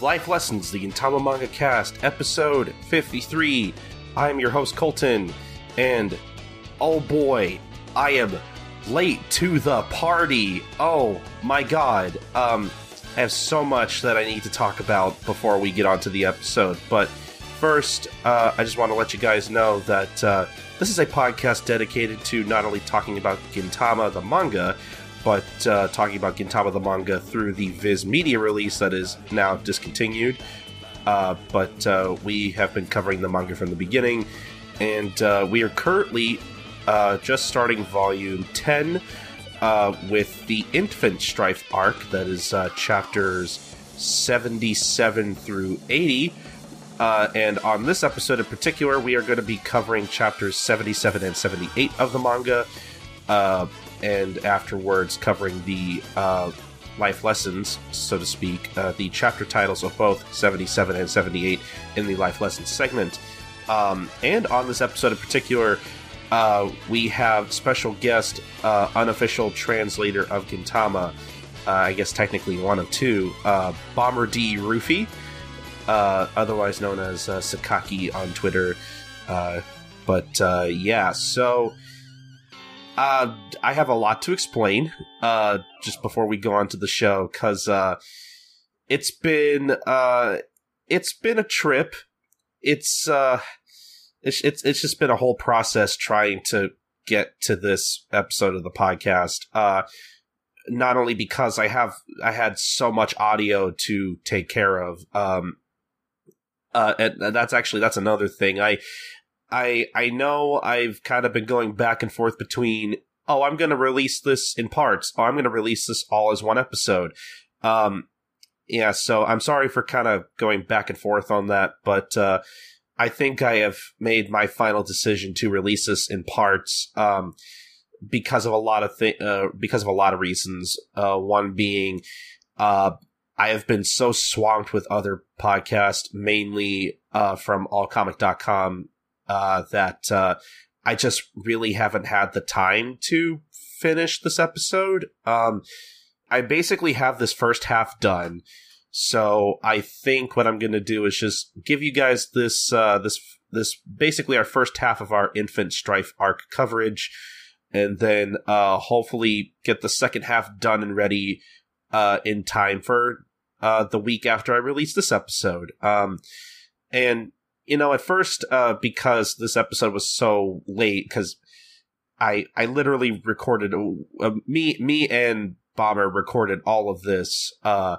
Life Lessons, the Gintama Manga Cast, episode 53. I'm your host, Colton, and oh boy, I am late to the party. Oh my god. Um, I have so much that I need to talk about before we get onto the episode, but first, uh, I just want to let you guys know that uh, this is a podcast dedicated to not only talking about Gintama, the manga, but uh, talking about Gintama the manga through the Viz Media release that is now discontinued. Uh, but uh, we have been covering the manga from the beginning, and uh, we are currently uh, just starting volume 10 uh, with the Infant Strife arc, that is chapters 77 through 80. and on this episode in particular, we are going to be covering chapters 77 and 78 of the manga and afterwards covering the uh, life lessons, so to speak, uh, the chapter titles of both 77 and 78 in the life lessons segment. Um, and on this episode in particular, uh, we have special guest, uh, unofficial translator of Gintama, uh, I guess technically one of two, uh, Bomber D. Rufi, otherwise known as Sakaki on Twitter. but yeah, so uh, I have a lot to explain uh, just before we go on to the show because uh, it's been uh, it's been a trip. It's uh, it's it's it's just been a whole process trying to get to this episode of the podcast. Uh, not only because I have I had so much audio to take care of. Um, and that's actually that's another thing. I I I know I've kind of been going back and forth between oh I'm going to release this in parts, oh I'm going to release this all as one episode. Um, yeah, so I'm sorry for kind of going back and forth on that, but uh, I think I have made my final decision to release this in parts um, because of a lot of thi- uh, because of a lot of reasons. Uh, one being uh, I have been so swamped with other podcasts, mainly uh, from allcomic.com uh, that uh, I just really haven't had the time to finish this episode. Um, I basically have this first half done, so I think what I'm going to do is just give you guys this uh, this this basically our first half of our infant strife arc coverage, and then uh, hopefully get the second half done and ready uh, in time for uh, the week after I release this episode. Um, and you know, at first, uh, because this episode was so late, because I I literally recorded uh, me me and Bomber recorded all of this, uh,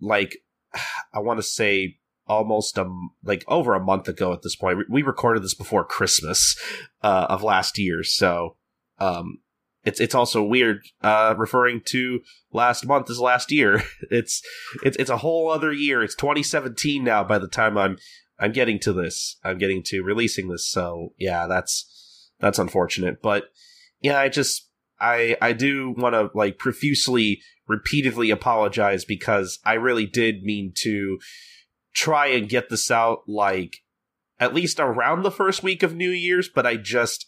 like I want to say almost a like over a month ago at this point. We recorded this before Christmas uh, of last year, so um, it's it's also weird uh, referring to last month as last year. It's it's it's a whole other year. It's 2017 now. By the time I'm I'm getting to this. I'm getting to releasing this. So yeah, that's that's unfortunate. But yeah, I just I I do want to like profusely, repeatedly apologize because I really did mean to try and get this out like at least around the first week of New Year's, but I just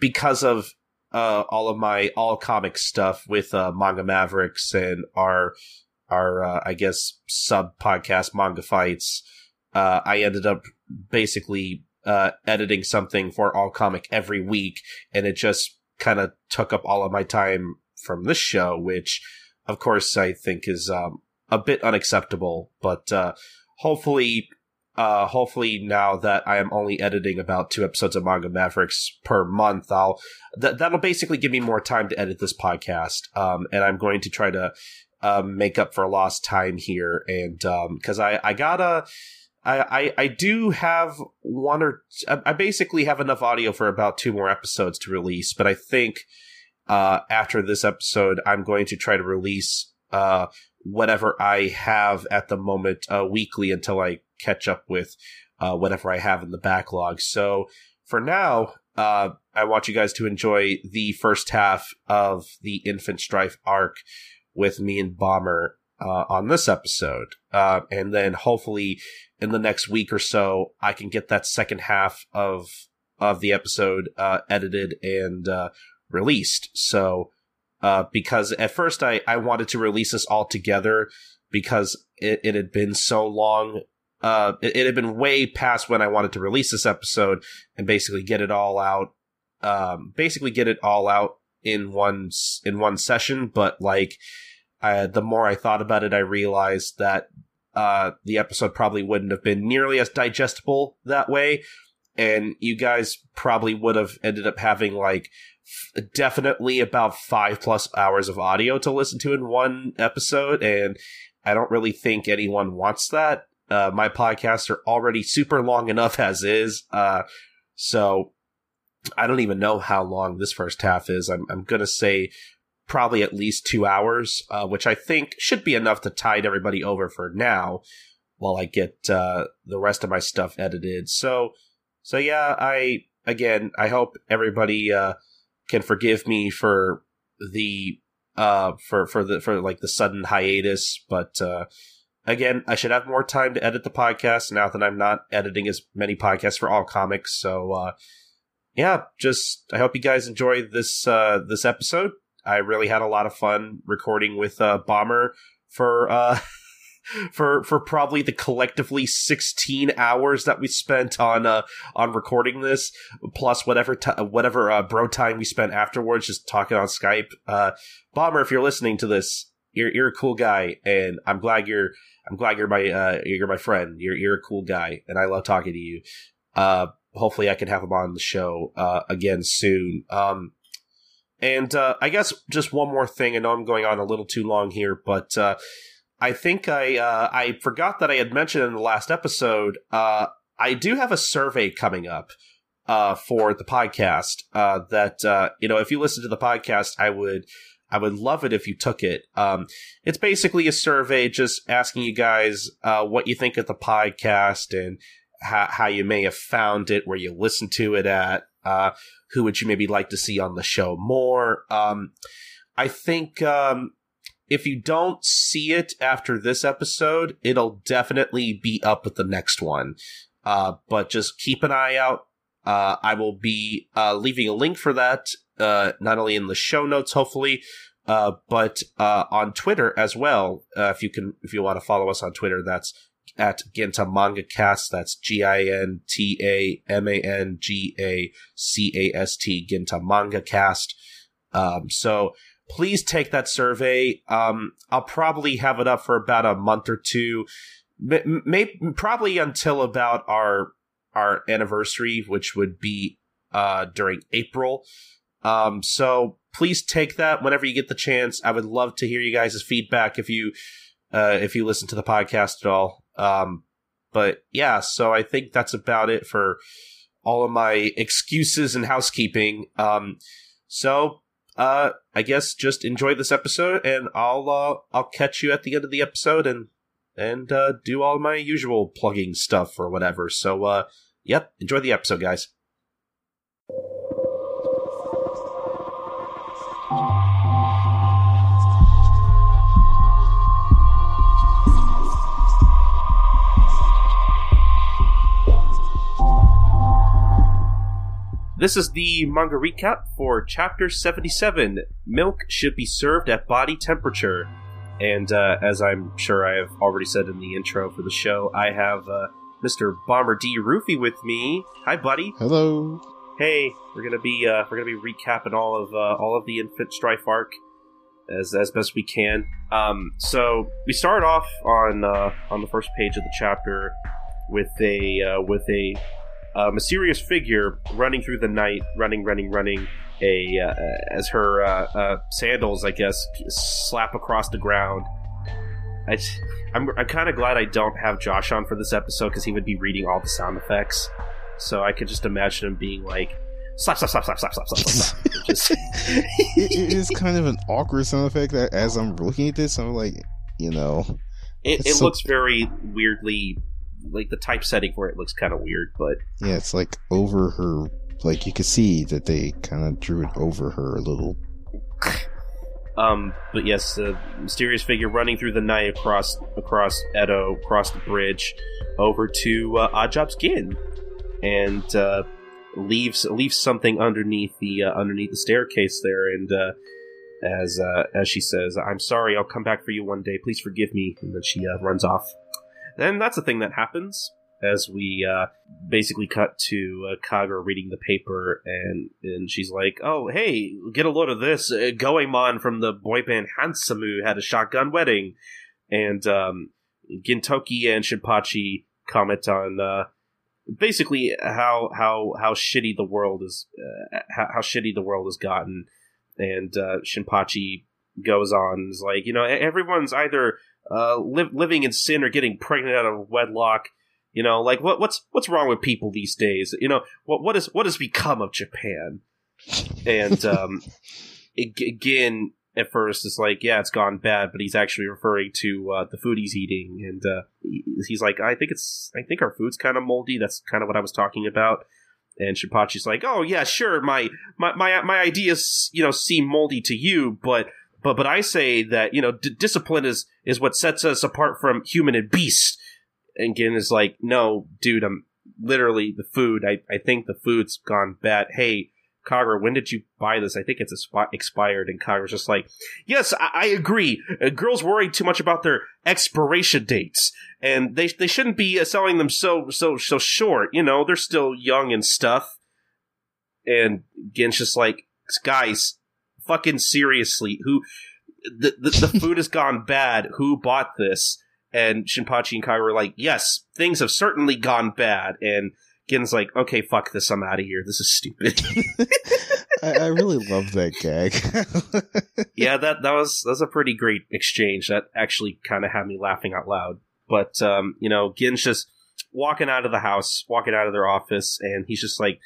because of uh, all of my all comic stuff with uh, Manga Mavericks and our our uh, I guess sub podcast Manga Fights uh, I ended up basically uh, editing something for All Comic every week, and it just kind of took up all of my time from this show, which, of course, I think is um, a bit unacceptable. But uh, hopefully, uh, hopefully now that I am only editing about two episodes of Manga Mavericks per month, I'll th- that'll basically give me more time to edit this podcast. Um, and I'm going to try to um, make up for lost time here, and because um, I I gotta I, I, I do have one or I basically have enough audio for about two more episodes to release, but I think uh, after this episode, I'm going to try to release uh, whatever I have at the moment uh, weekly until I catch up with uh, whatever I have in the backlog. So for now, uh, I want you guys to enjoy the first half of the Infant Strife arc with me and Bomber uh, on this episode. Uh, and then hopefully in the next week or so, I can get that second half of of the episode uh, edited and uh, released. So, uh, because at first I, I wanted to release this all together because it, it had been so long. Uh, it, it, had been way past when I wanted to release this episode and basically get it all out. Um, basically get it all out in one in one session. But like, I, the more I thought about it, I realized that uh, the episode probably wouldn't have been nearly as digestible that way, and you guys probably would have ended up having like definitely about five plus hours of audio to listen to in one episode, and I don't really think anyone wants that. Uh, my podcasts are already super long enough as is, uh, so I don't even know how long this first half is. I'm, I'm gonna say probably at least two hours, uh, which I think should be enough to tide everybody over for now, while I get uh, the rest of my stuff edited. So, so yeah, I again, I hope everybody uh, can forgive me for the uh for for the for like the sudden hiatus but again i should have more time to edit the podcast now that i'm not editing as many podcasts for all comics so uh yeah just i hope you guys enjoy this uh this episode. I really had a lot of fun recording with uh bomber for uh for for probably the collectively 16 hours that we spent on uh on recording this plus whatever t- whatever uh, bro time we spent afterwards just talking on Skype. Uh bomber if you're listening to this you're you're a cool guy and I'm glad you're I'm glad you're my uh you're my friend you're you're a cool guy and I love talking to you uh hopefully I can have him on the show uh again soon um and uh, I guess just one more thing. I know I'm going on a little too long here, but uh, I think I uh, I forgot that I had mentioned in the last episode. Uh, I do have a survey coming up uh, for the podcast. Uh, that uh, you know, if you listen to the podcast, I would I would love it if you took it. Um, it's basically a survey just asking you guys uh, what you think of the podcast and how, how you may have found it, where you listen to it at, who would you maybe like to see on the show more. Um, I think um, if you don't see it after this episode, it'll definitely be up with the next one. Uh, but just keep an eye out. Uh, I will be uh, leaving a link for that, uh, not only in the show notes, hopefully, uh, but uh, on Twitter as well. if you can, if you want to follow us on Twitter, that's at Ginta Manga Cast. That's G I N T A M A N G A C A S T Ginta Manga Cast. Um, so please take that survey. Um, I'll probably have it up for about a month or two, maybe probably until about our our anniversary, which would be uh, during April. Um, so please take that whenever you get the chance. I would love to hear you guys' feedback if you uh, if you listen to the podcast at all. Um, but yeah, so I think that's about it for all of my excuses and housekeeping. Um, so uh, I guess just enjoy this episode, and I'll uh, I'll catch you at the end of the episode and and uh, do all my usual plugging stuff or whatever. So, uh, yep, enjoy the episode, guys. This is the manga recap for Chapter 77 Milk should be served at body temperature. And uh, as I'm sure I have already said in the intro for the show, I have uh, Mr. Bomber D. Rufi with me. Hi, buddy. Hello. Hey, we're gonna be uh, we're gonna be recapping all of uh, all of the Infant Strife arc as as best we can. Um, so we start off on uh, on the first page of the chapter with a uh, with a a mysterious figure running through the night, running, running, running. A uh, as her uh, uh, sandals, I guess, slap across the ground. I, I'm, I'm kind of glad I don't have Josh on for this episode because he would be reading all the sound effects. So I could just imagine him being like, slap, slap, slap, slap, slap, slap, slap, slap. just... it, it is kind of an awkward sound effect that as I'm looking at this, I'm like, you know. It, it so... looks very weirdly like the typesetting for it looks kind of weird, but yeah, it's like over her. Like you could see that they kind of drew it over her a little. um, but yes, the mysterious figure running through the night across across Edo, across the bridge, over to uh, Oddjob's Gin, and uh, leaves leaves something underneath the uh, underneath the staircase there, and uh, as uh, as she says, "I'm sorry. I'll come back for you one day. Please forgive me." And then she uh, runs off. Then that's the thing that happens as we uh, basically cut to uh, Kagura reading the paper, and and she's like, "Oh, hey, get a load of this. Uh, Goemon from the boy band Handsome had a shotgun wedding," and um, Gintoki and Shinpachi comment on uh, basically how how how shitty the world is, uh, how, how shitty the world has gotten, and uh, Shinpachi goes on is like, you know, everyone's either uh, li- living in sin or getting pregnant out of wedlock. You know, like what what's what's wrong with people these days? You know, what what is what has become of Japan? And um, again, at first it's like, yeah, it's gone bad, but he's actually referring to uh, the food he's eating, and uh, he's like, I think it's, I think our food's kind of moldy. That's kind of what I was talking about. And Shinpachi's like, oh yeah, sure, my my my my ideas, you know, seem moldy to you, but but but I say that you know, d- discipline is is what sets us apart from human and beast. And Gin is like, no, dude, I'm literally the food. I I think the food's gone bad. Hey, Kagura, when did you buy this? I think it's expired. And Kagura's just like, yes, I, I agree. Uh, girls worry too much about their expiration dates, and they they shouldn't be uh, selling them so so so short. You know, they're still young and stuff. And Gin's just like, guys, fucking seriously, who the the, the food has gone bad. Who bought this? And Shinpachi and Kagura were like, yes, things have certainly gone bad, and Gin's like, okay, fuck this, I'm out of here. This is stupid. I, I, really love that gag. yeah, that that was that was a pretty great exchange. That actually kind of had me laughing out loud. But um, you know, Gin's just walking out of the house, walking out of their office, and he's just like,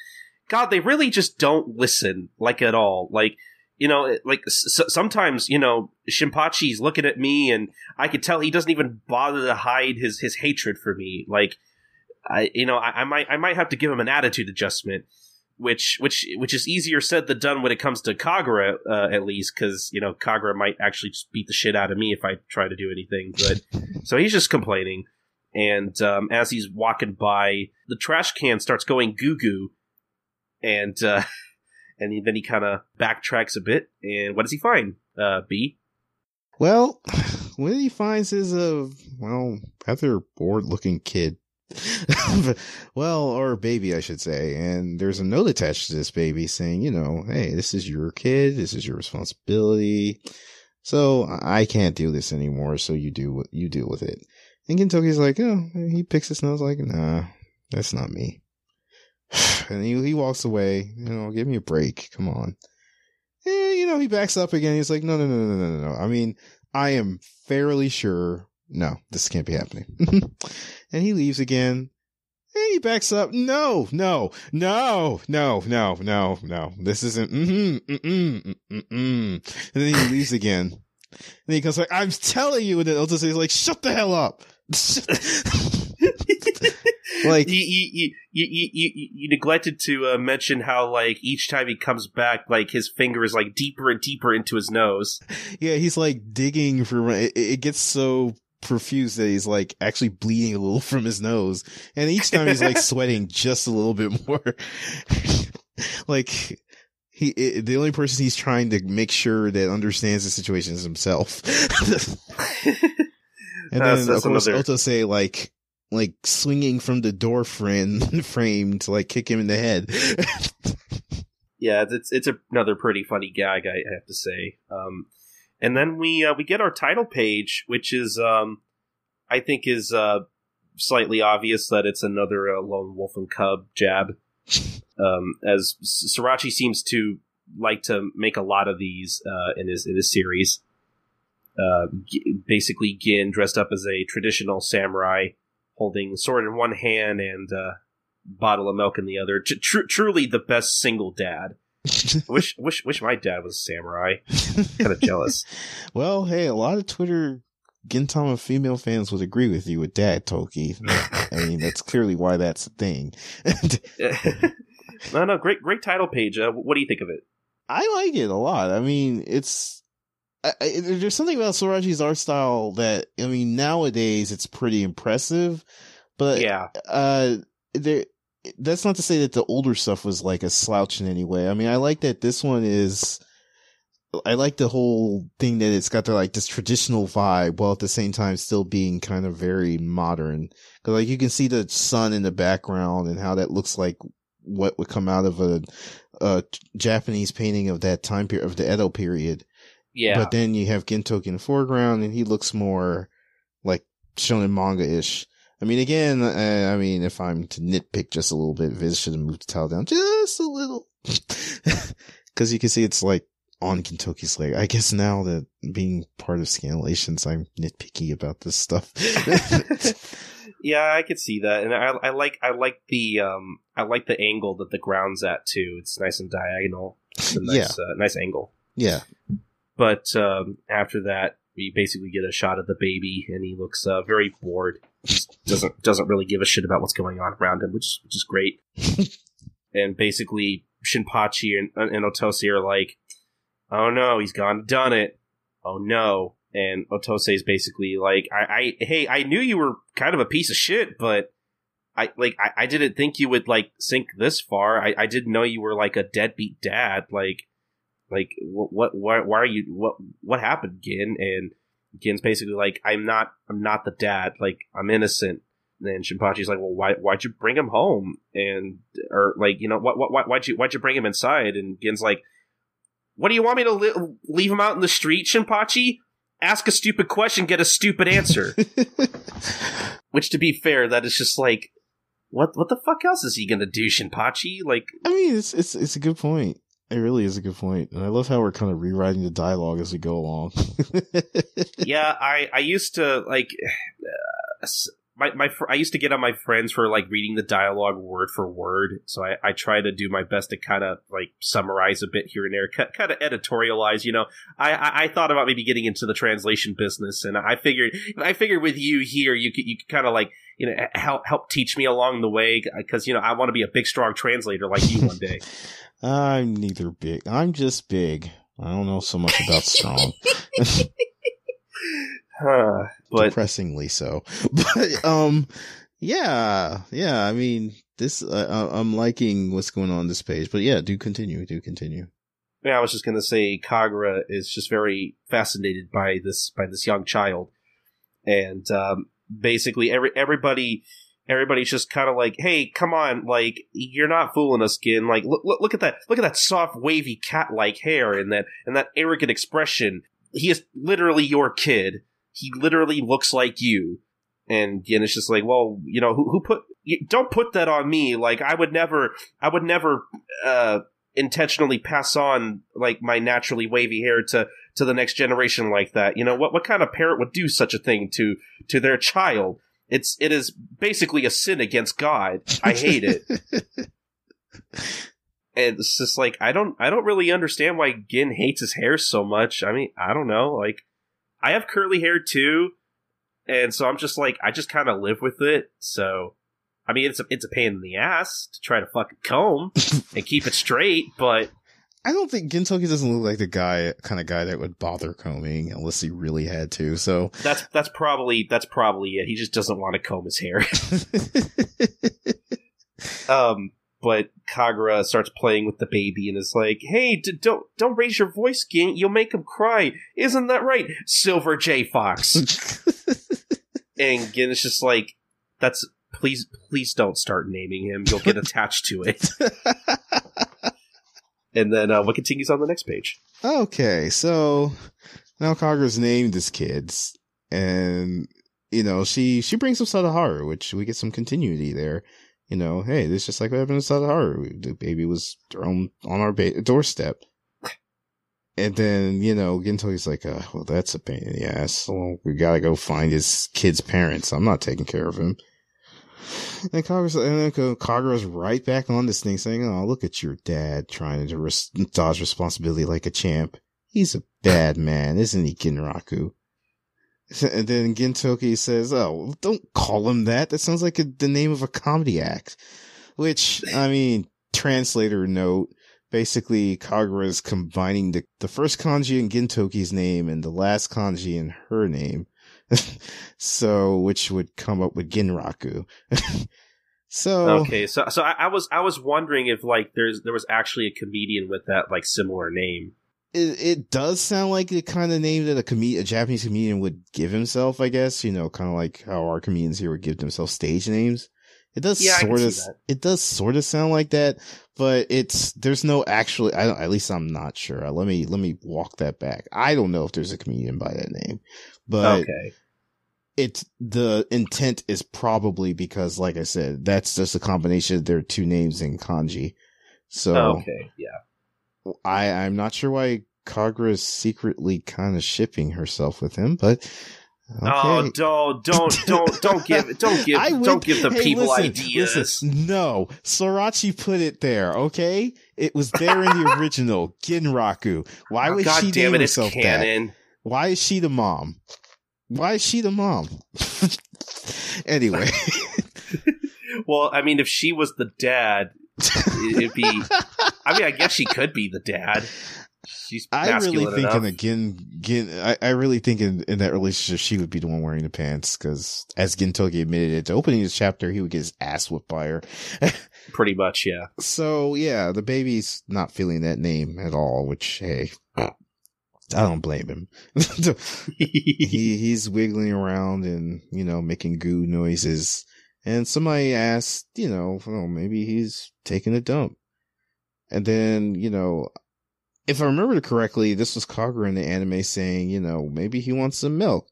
God, they really just don't listen, like at all. Like, you know, like s- sometimes, you know, Shinpachi's looking at me, and I could tell he doesn't even bother to hide his his hatred for me. Like, I you know I, I, might I might have to give him an attitude adjustment, which which which is easier said than done when it comes to Kagura uh, at least because you know Kagura might actually beat the shit out of me if I try to do anything. But so he's just complaining, and um, as he's walking by, the trash can starts going goo goo, and uh, and then he kind of backtracks a bit, and what does he find? Uh, B. Well, what he finds is a well rather bored looking kid well, or baby, I should say. And there's a note attached to this baby saying, you know, hey, this is your kid. This is your responsibility. So I can't do this anymore. So you do what you deal with it. And Gintoki's like, oh, he picks his nose like, nah, that's not me. and he, he walks away, you know, give me a break. Come on. And, you know, he backs up again. He's like, no, no, no, no, no, no, no. I mean, I am fairly sure no, this can't be happening. and he leaves again. And he backs up. No, no, no, no, no, no, no. This isn't. Mm-hmm, mm-mm, mm-mm. And then he leaves again. And he comes like, "I'm telling you," and then says, "Like, shut the hell up." like you you, you, you, you, neglected to uh, mention how like each time he comes back like his finger is like deeper and deeper into his nose yeah he's like digging for it, it gets so profuse that he's like actually bleeding a little from his nose. And each time he's like sweating just a little bit more. like he, it, the only person he's trying to make sure that understands the situation is himself. and then that's, that's of course another... say like, like swinging from the door frame, frame to like kick him in the head. yeah, it's it's another pretty funny gag, I have to say. Um, and then we uh, we get our title page, which is um, I think is uh, slightly obvious that it's another uh, lone wolf and cub jab, um, as Sorachi seems to like to make a lot of these uh, in his in his series. Uh, basically, Gin dressed up as a traditional samurai, holding sword in one hand and a uh, bottle of milk in the other. Tr- truly, the best single dad. wish wish wish my dad was a samurai. kind of jealous. Well, hey, a lot of Twitter Gintama female fans would agree with you with Dad Toki. I mean, that's clearly why that's a thing. no, no, great, great title page. Uh, what do you think of it? I like it a lot. I mean, it's I, I, there's something about Sorachi's art style that I mean nowadays it's pretty impressive, but yeah, uh, there that's not to say that the older stuff was like a slouch in any way. I mean, I like that this one is I like the whole thing that it's got the like this traditional vibe while at the same time still being kind of very modern. Cause like you can see the sun in the background and how that looks like what would come out of a, a Japanese painting of that time period of the Edo period. Yeah. But then you have Gintoki in the foreground and he looks more like shonen manga ish. I mean, again, uh, I mean, if I'm to nitpick just a little bit, Viz should have moved the towel down just a little. Cause you can see it's like on Gintoki's leg. I guess now that being part of Scanlations, I'm nitpicky about this stuff. yeah, I could see that, and I, I like I like the um I like the angle that the ground's at too. It's nice and diagonal. It's a nice Yeah. uh, nice angle. yeah. But um, after that, we basically get a shot of the baby, and he looks uh, very bored. Just doesn't doesn't really give a shit about what's going on around him, which which is great. and basically, Shinpachi and, and Otose are like, "Oh no, he's gone and done it. Oh no." And Otose is basically like, I, I, hey, I knew you were kind of a piece of shit, but I, like, I, I didn't think you would, like, sink this far. I, I didn't know you were, like, a deadbeat dad. Like, like, what, what, why, why are you, what, what happened, Gin? And Gin's basically like, I'm not, I'm not the dad. Like, I'm innocent. And then Shinpachi's like, well, why, why'd you bring him home? And, or, like, you know, what, what, why, why'd you, why'd you bring him inside? And Gin's like, what do you want me to li- leave him out in the street, Shinpachi? Ask a stupid question, get a stupid answer. Which, to be fair, that is just like, what what the fuck else is he gonna do, Shinpachi? Like, I mean, it's, it's, it's a good point. It really is a good. And I love how we're kind of rewriting the dialogue as we go along. yeah, I I used to like uh, my my fr- I used to get on my friends for like reading the dialogue word for word. So I I try to do my best to kind of like summarize a bit here and there, kind of editorialize. You know, I, I I thought about maybe getting into the translation business, and I figured I figured with you here, you could you could kind of like you know help help teach me along the way because you know I want to be a big strong translator like you one day. I'm neither big. I'm just big. I don't know so much about strong. Huh. But Depressingly so. But, um, yeah, yeah, I mean, this, uh, I'm liking what's going on this page, but yeah, do continue, do continue. yeah, I was just gonna say Kagura is just very fascinated by this by this young child, and um, basically every everybody everybody's just kind of like, hey, come on, like you're not fooling us, Gin. Like look look, look at that look at that soft wavy cat like hair and that and that arrogant expression. He is literally your kid. He literally looks like you. And Gin is just like, well, you know, who, who put? You, don't put that on me. Like, I would never, I would never, uh, intentionally pass on like my naturally wavy hair to to the next generation like that. You know what what kind of parent would do such a thing to to their child? It's it is basically a sin against God. I hate it. and it's just like I don't I don't really understand why Gin hates his hair so much. I mean, I don't know. Like I have curly hair too. And so I'm just like I just kind of live with it. So I mean, it's a it's a pain in the ass to try to fucking comb and keep it straight, but I don't think Gintoki doesn't look like the guy, kind of guy that would bother combing unless he really had to. So, that's that's probably that's probably it. He just doesn't want to comb his hair. um, but Kagura starts playing with the baby and is like, "Hey, d- don't don't raise your voice, Gin. You'll make him cry. Isn't that right, Silver J Fox?" and Gin is just like, "That's please please don't start naming him. You'll get attached to it." And then uh, what continues on the next page? okay, so now Kagura's named his kids, and you know she she brings up Sadaharu, which we get some continuity there. You know, hey, this is just like what happened to Sadaharu. The baby was thrown on our ba- doorstep. And then, you know, Gintoki's like, uh, well, that's a pain in the ass. Well, we gotta go find his kid's parents. I'm not taking care of him. And Kagura's, and right back on this thing saying, oh, look at your dad trying to res- dodge responsibility like a champ. He's a bad man, isn't he, Ginraku? And then Gintoki says, oh, don't call him that. That sounds like a, the name of a comedy act. Which, I mean, translator note, basically Kagura is combining the, the first kanji in Gintoki's name and the last kanji in her name. so, which would come up with Ginraku. so, Okay, so so I, I was I was wondering if like there's there was actually a comedian with that like similar name. it, it does sound like the kind of name that a com- a Japanese comedian would give himself, I guess, you know, kind of like how our comedians here would give themselves stage names. It does Yeah, sort of, it does sort of sound like that, but it's, there's no actually, I don't, at least I'm not sure. Let me, let me walk that back. I don't know if there's a comedian by that name, but okay. it's the intent is probably because, like I said, that's just a combination of their two names in kanji. So Okay. Yeah. I I'm not sure why Kagura is secretly kind of shipping herself with him, but Oh, okay. don't, don't, don't, don't give, don't give, would- don't give the hey, people listen, ideas. listen, no, Sorachi put it there. Okay, it was there in the original Ginraku. Why Oh, would God she damn name it! It's herself that? Why is she the mom? Why is she the mom? anyway, Well, I mean, if she was the dad, it'd be. I mean, I guess she could be the dad. She's I really think enough. in Gin, Gin, I, I really think in, in that relationship she would be the one wearing the pants because as Gintoki admitted at the opening of this chapter, he would get his ass whipped by her. Pretty much, yeah. So yeah, the baby's not feeling that name at all, which hey, I don't blame him. he he's wiggling around and you know making goo noises, and somebody asked, you know, well, maybe he's taking a dump, and then you know. If I remember correctly, this was Kagura in the anime saying, you know, maybe he wants some milk.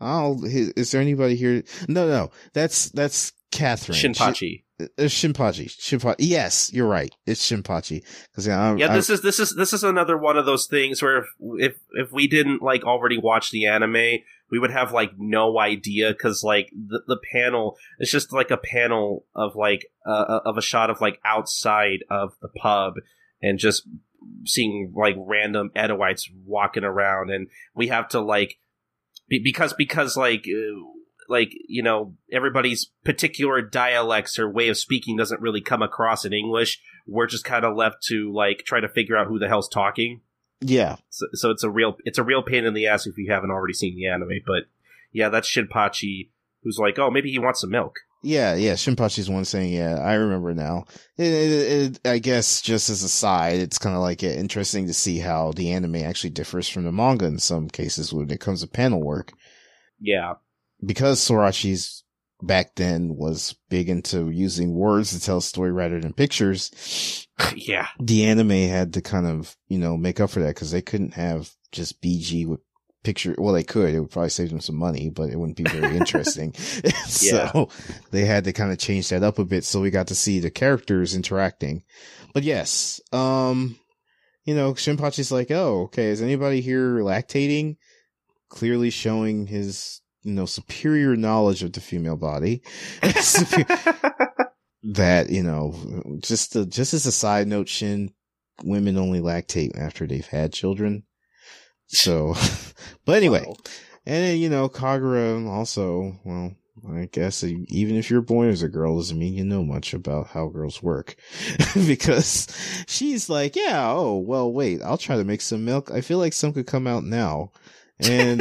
Oh, is there anybody here? No, no, that's that's Catherine. Shinpachi. Uh, Shinpachi. Shinpachi. Yes, you're right. It's Shinpachi. Because yeah, I'm, Yeah, I'm- this is this is this is another one of those things where if if if we didn't like already watch the anime, we would have like no idea because like the the panel it's just like a panel of like uh, of a shot of like outside of the pub and just seeing like random Edoites walking around, and we have to like be, because because like. Like you know everybody's particular dialects or way of speaking doesn't really come across in english we're just kind of left to like try to figure out who the hell's talking yeah. so, so it's a real it's a real pain in the ass if you haven't already seen the anime but yeah that's shinpachi who's like oh maybe he wants some milk Yeah, yeah. Shinpachi's one saying, yeah, I remember now. It, it, it, I guess just as a side, it's kind of like interesting to see how the anime actually differs from the manga in some cases when it comes to panel work. yeah Because Sorachi's back then was big into using words to tell a story rather than pictures, yeah the anime had to kind of, you know, make up for that because they couldn't have just BG with picture. Well, they could. It would probably save them some money, but it wouldn't be very interesting. so they had to kind of change that up a bit. So we got to see the characters interacting. But yes, um, you know, Shinpachi's like, oh, okay, is anybody here lactating? Clearly showing his, you know, superior knowledge of the female body. that you know just to, just as a side note shin women only lactate after they've had children. So but anyway. Wow. and then you know kagura also well i guess even if you're born as a girl doesn't mean you know much about how girls work. Because she's like yeah oh well wait i'll try to make some milk. I feel like some could come out now. And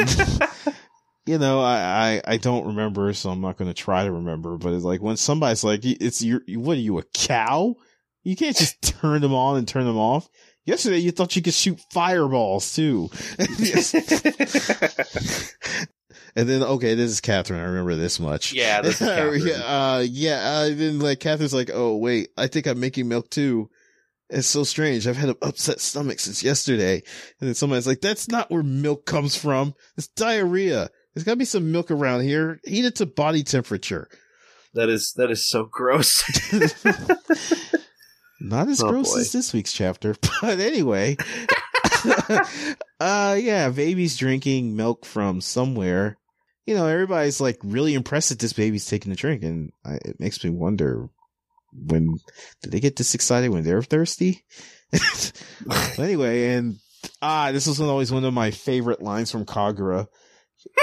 you know, I, I, I don't remember, so I'm not going to try to remember, but it's like when somebody's like, it's your, what are you, a cow? You can't just turn them on and turn them off. Yesterday you thought you could shoot fireballs too. and then, okay, this is Catherine. I remember this much. yeah this is Catherine. yeah, uh, yeah, uh, then like Catherine's like, oh wait, I think I'm making milk too. It's so strange. I've had an upset stomach since yesterday. And then somebody's like, that's not where milk comes from. It's diarrhea. There's gotta be some milk around here. Heat it to body temperature. that is that is so gross Not as Oh, gross boy. as this week's chapter, but anyway. uh, yeah, baby's drinking milk from somewhere. You know, everybody's like really impressed that this baby's taking a drink, and I, it makes me wonder when did they get this excited when they're thirsty? anyway, and ah, this was always one of my favorite lines from Kagura.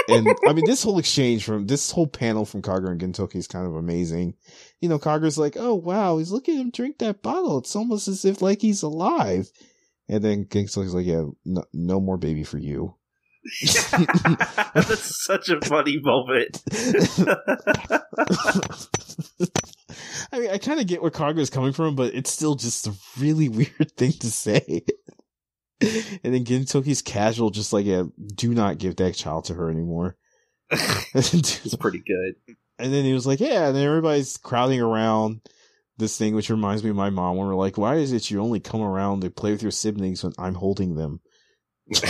And I mean, this whole exchange from this whole panel from Kagura and Gintoki is kind of amazing. You know, Kagura's like, "Oh wow, he's looking at him drink that bottle. It's almost as if like he's alive." And then Gintoki's like, "Yeah, no, no more baby for you." that's such a funny moment I mean, I kind of get where Kagura's coming from, but it's still just a really weird thing to say. and then Gintoki's casual, just like, yeah, do not give that child to her anymore. it's pretty good. And then he was like, yeah, and then everybody's crowding around this thing, which reminds me of my mom when we're like, why is it you only come around to play with your siblings when I'm holding them?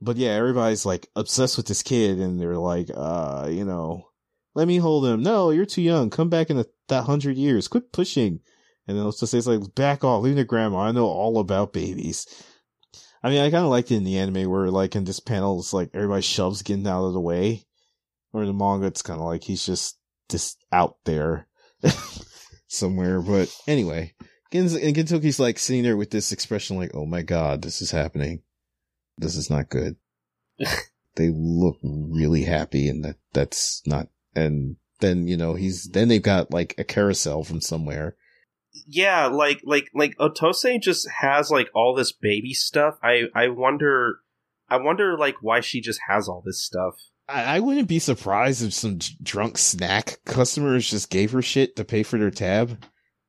but yeah, everybody's like obsessed with this kid and they're like, uh, you know, let me hold him. No, you're too young. Come back in a, that hundred years. Quit pushing. And then let's just say it's like, back off, leave the grandma. I know all about babies. I mean, I kind of liked it in the anime where like in this panel, it's like everybody shoves getting out of the way. Or the manga, it's kind of like he's just, just out there somewhere. But anyway, and Gintoki's like sitting there with this expression like, oh my god, this is happening. This is not good. they look really happy and that, that's not, and then, you know, he's, then they've got like a carousel from somewhere. Yeah, like, like, like Otose just has like all this baby stuff. I, I wonder, I wonder like why she just has all this stuff. I, I wouldn't be surprised if some drunk snack customers just gave her shit to pay for their tab.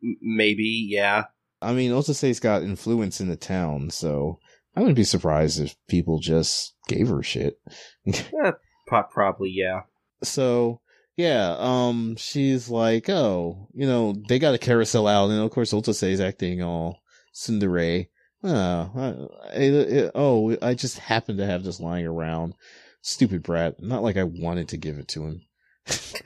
M- maybe, yeah. I mean, Otose's got influence in the town, so I wouldn't be surprised if people just gave her shit. eh, probably, yeah. So, yeah, um, she's like, oh, you know, they got a carousel out, and of course, Otose is acting all tsundere. Oh, I, I, oh, I just happened to have this lying around. Stupid brat. Not like I wanted to give it to him.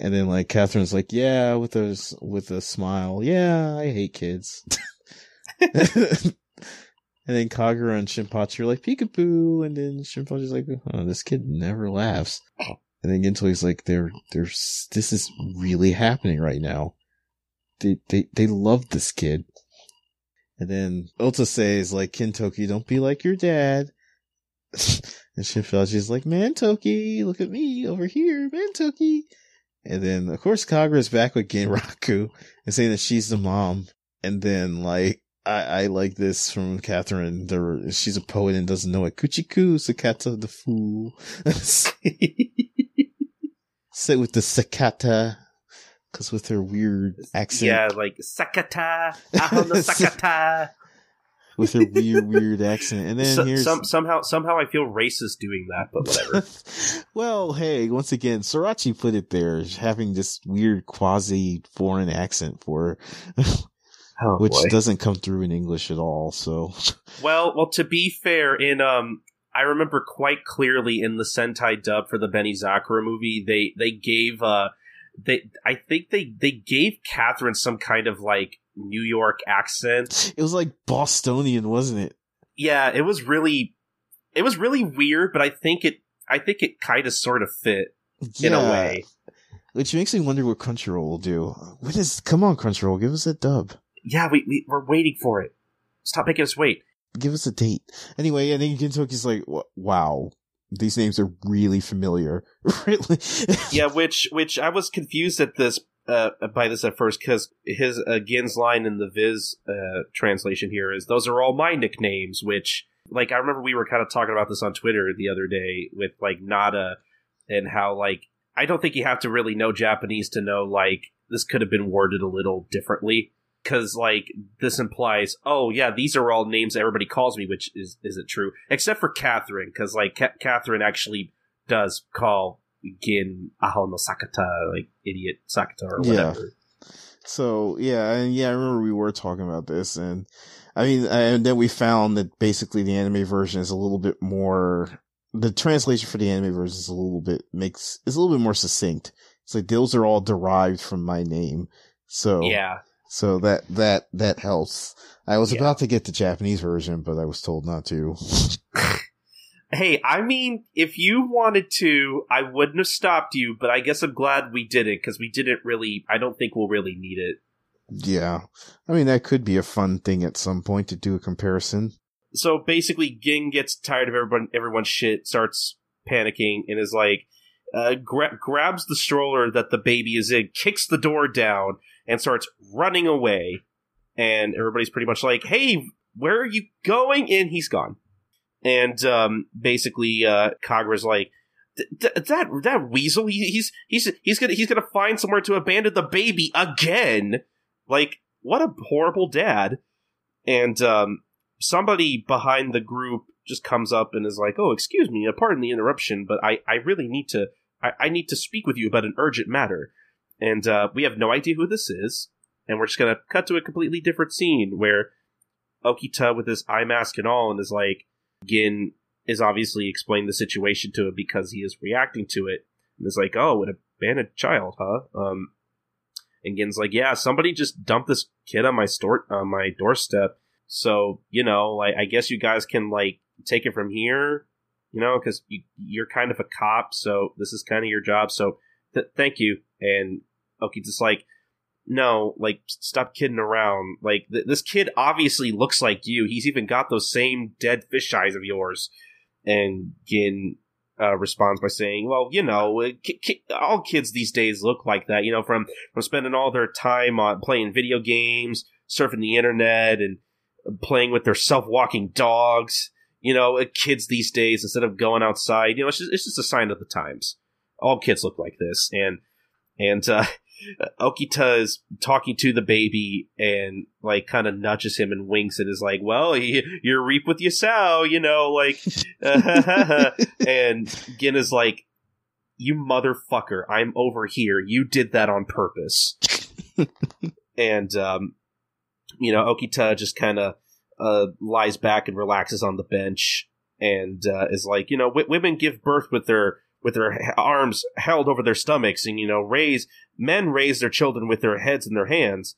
and then like Catherine's like, yeah, with a with a smile, yeah, I hate kids. And then Kagura and Shinpachi are like, peekaboo. And then Shinpachi's like, oh, this kid never laughs. And then Ginto's like, they're, they're, this is really happening right now. They, they, they love this kid. And then Ulta says like, Kintoki, don't be like your dad. and Shinpachi's like, man, Toki, look at me over here, man, Toki. And then, of course, Kagura's back with Ginraku and saying that she's the mom. And then, like, I, I like this from Catherine. There, she's a poet and doesn't know it. Kuchiku Sakata the fool. Sit with the Sakata. Cause with her weird accent. Yeah, like Sakata, Ahono Sakata. with her weird, weird accent. And then so, here's some, somehow, somehow I feel racist doing that, but whatever. well, hey, once again, Sorachi put it there, having this weird quasi foreign accent for Oh, which boy. doesn't come through in English at all. So, well, well, to be fair, in um, I remember quite clearly in the Sentai dub for the Benizakura movie, they they gave uh, they I think they they gave Catherine some kind of like New York accent. It was like Bostonian, wasn't it? Yeah, it was really, it was really weird, but I think it, I think it kind of sort of fit yeah. in a way. Which makes me wonder what Crunchyroll will do. What is? Come on, Crunchyroll, give us a dub yeah, we, we we're waiting for it. Stop making us wait. Give us a date. Anyway, and then Gintoki's like, wow, these names are really familiar. really? yeah, which which I was confused at this uh, by this at first because his uh, Gin's line in the Viz uh, translation here is those are all my nicknames. Which like I remember we were kind of talking about this on Twitter the other day with like Nada and how like I don't think you have to really know Japanese to know like this could have been worded a little differently because like this implies oh yeah these are all names everybody calls me which is isn't true except for catherine because like Ca- catherine actually does call gin aho no sakata like idiot sakata or whatever. Yeah. so yeah and yeah i remember we were talking about this and i mean and then we found that basically the anime version is a little bit more the translation for the anime version is a little bit makes is a little bit more succinct. It's like those are all derived from my name so yeah so that that that helps. I was yeah. about to get the Japanese version, but I was told not to. hey, I mean, if you wanted to, I wouldn't have stopped you, but I guess I'm glad we did it because we didn't really. I don't think we'll really need it. Yeah, I mean that could be a fun thing at some point to do a comparison. So basically, Gin gets tired of everyone everyone's shit, starts panicking, and is like, uh, gra- grabs the stroller that the baby is in, kicks the door down, and starts running away. And everybody's pretty much like, "Hey, where are you going?" And he's gone. And um, basically, uh, Kagura's like, "That that weasel, he's he's he's gonna he's gonna find somewhere to abandon the baby again. Like, what a horrible dad." And um, somebody behind the group just comes up and is like, "Oh, excuse me, uh, pardon the interruption, but I, I really need to I, I need to speak with you about an urgent matter." And uh, we have no idea who this is, and we're just gonna cut to a completely different scene where Okita with his eye mask and all, and is like, Gin is obviously explaining the situation to him because he is reacting to it, and is like, "Oh, an abandoned child, huh?" Um, and Gin's like, "Yeah, somebody just dumped this kid on my store on my doorstep." So you know, like, I guess you guys can like take it from here, you know, because you, you're kind of a cop, so this is kind of your job. So th- thank you. And Oki's just like, no, like, stop kidding around. Like, th- this kid obviously looks like you. He's even got those same dead fish eyes of yours. And Gin uh, responds by saying, "Well, you know, ki- ki- all kids these days look like that. You know, from from spending all their time on playing video games, surfing the internet, and playing with their self-walking dogs. You know, uh, kids these days instead of going outside, you know, it's just, it's just a sign of the times. All kids look like this, and and uh, Okita is talking to the baby and like kind of nudges him and winks and is like, "Well, you, you're reap with your sow," you know, like, and Gin is like, "You motherfucker, I'm over here. You did that on purpose." and um, you know, Okita just kind of uh, lies back and relaxes on the bench and uh, is like, you know, w- women give birth with their with their arms held over their stomachs, and you know, raise men raise their children with their heads in their hands,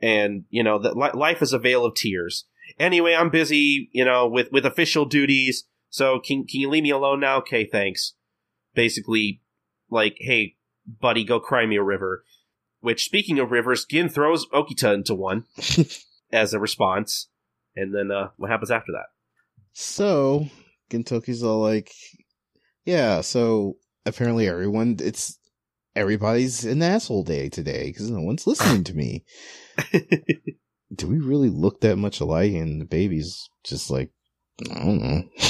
and you know that li- life is a vale of tears. Anyway, I'm busy, you know, with with official duties. So can can you leave me alone now? Okay, thanks. Basically, like, hey, buddy, go cry me a river. Which, speaking of rivers, Gin throws Okita into one as a response, and then uh, what happens after that? So, Gintoki's all like, yeah, so apparently everyone, it's, everybody's an asshole day today because no one's listening to me. Do we really look that much alike? And the baby's just like, I don't know.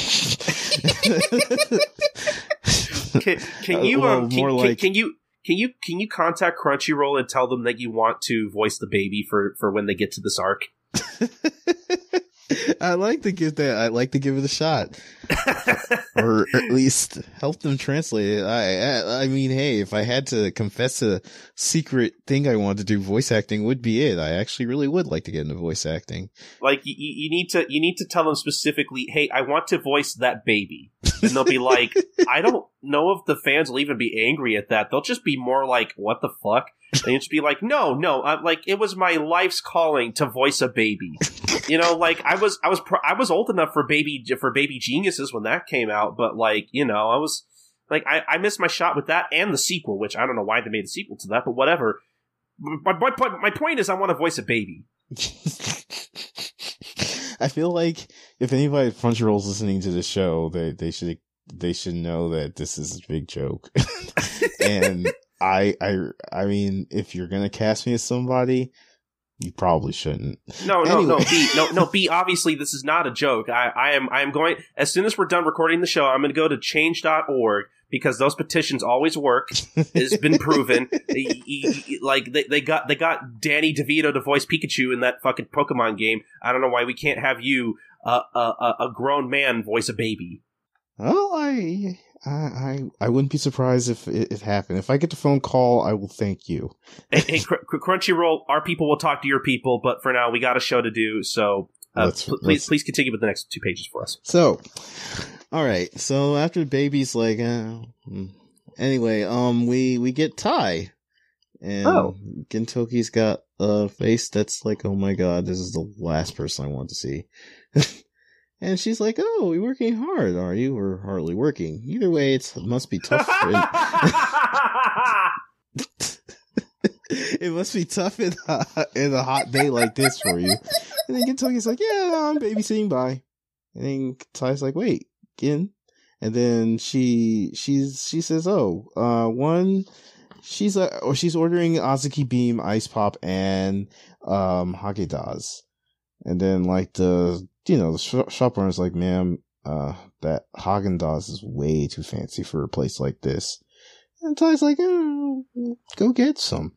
can, can Uh, you well, um, can, can- like- can you can you can you contact Crunchyroll and tell them that you want to voice the baby for for when they get to this arc? I like to give that. I like to give it a shot, or at least help them translate it. I, I, I mean, hey, if I had to confess a secret thing I wanted to do, voice acting would be it. I actually really would like to get into voice acting. like you, you need to you need to tell them specifically, hey, I want to voice that baby, and they'll be like, I don't know if the fans will even be angry at that. They'll just be more like, what the fuck? And just be like, no, no, I'm like it was my life's calling to voice a baby. You know, like I was, I was, I was old enough for baby for baby geniuses when that came out, but like you know, I was like I, I missed my shot with that and the sequel, which I don't know why they made a sequel to that, but whatever. My, my, point- my point is, I want to voice a baby. I feel like if anybody at Crunchyroll's listening to the show, they they should they should know that this is a big joke. and I I I mean, if you're gonna cast me as somebody, you probably shouldn't. No, no, no, Anyway. B, no, no, B. Obviously, this is not a joke. I, I am, I am going as soon as we're done recording the show. I'm going to go to change.org because those petitions always work. It's been proven. Like they, they got, they got Danny DeVito to voice Pikachu in that fucking Pokemon game. I don't know why we can't have you, uh, a, a, a grown man, voice a baby. Well, I I I, I wouldn't be surprised if it, it happened. If I get the phone call, I will thank you. hey, hey Cr- Cr- Crunchyroll, our people will talk to your people, but for now, we got a show to do. So uh, Let's- pl- please, let's- please continue with the next two pages for us. So, all right. So after baby's like, uh, hmm. anyway, um, we we get Tae, and Oh. Gintoki's got a face that's like, oh my god, this is the last person I want to see. and she's like, oh, you're working hard, are you, or hardly working? Either way, it's, it must be tough. For, you. it must be tough in a, in a hot day like this for you. And then Gintoki's like, yeah, no, I'm babysitting, bye. And then Tae's like, wait, Gin? And then she, she's, she says, oh, uh, one, she's, uh, or she's ordering Azuki Bean, Ice Pop, and, um, Haagen-Dazs. And then like the, you know, the sh- shop owner's like, ma'am, uh, that Haagen-Dazs is way too fancy for a place like this. And Tae's like, oh, go get some.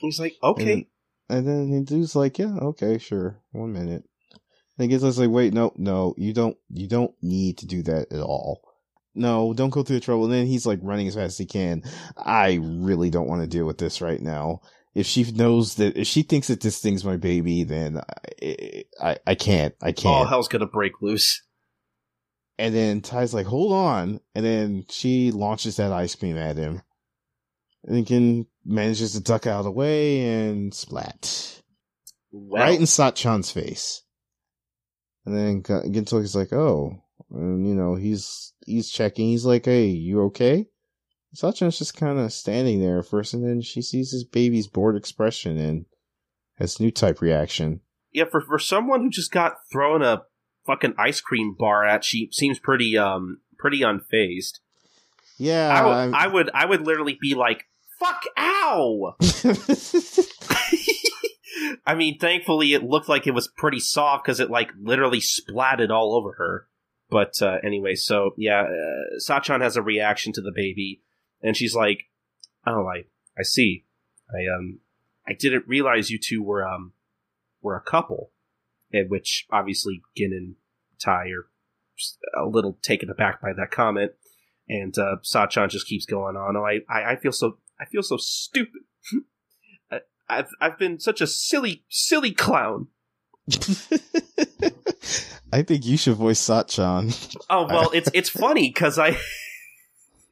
He's like, okay. And then the dude's like, yeah, okay, sure. One minute. And Ginzo's like, wait, no, no, you don't, you don't need to do that at all. No, don't go through the trouble. And then he's like running as fast as he can. I really don't want to deal with this right now. If she knows that, if she thinks that this thing's my baby, then I, I, I can't, I Oh, can't. Oh, hell's gonna break loose. and then Tae's like, hold on. And then she launches that ice cream at him. And Gin manages to duck out of the way and splat. Right in Satchan's face. And then Gintoki's like, oh, and you know, he's, he's checking. He's like, hey, you okay? Satchan's just kind of standing there first, and then she sees his baby's bored expression and has new type reaction. yeah, for for someone who just got thrown a fucking ice cream bar at, she seems pretty um pretty unfazed. Yeah. I would I'm- I would I would literally be like, "Fuck, ow!" I mean, thankfully, it looked like it was pretty soft because it like literally splatted all over her. But uh, anyway, so yeah, uh, Sachan has a reaction to the baby, and she's like, "Oh, I I see. I um I didn't realize you two were um were a couple." At which obviously Gin and Tae are a little taken aback by that comment, and uh, Sachan just keeps going on. Oh, I, I I feel so I feel so stupid. I've I've been such a silly silly clown. I think you should voice Satchan. Oh well, it's it's funny because I.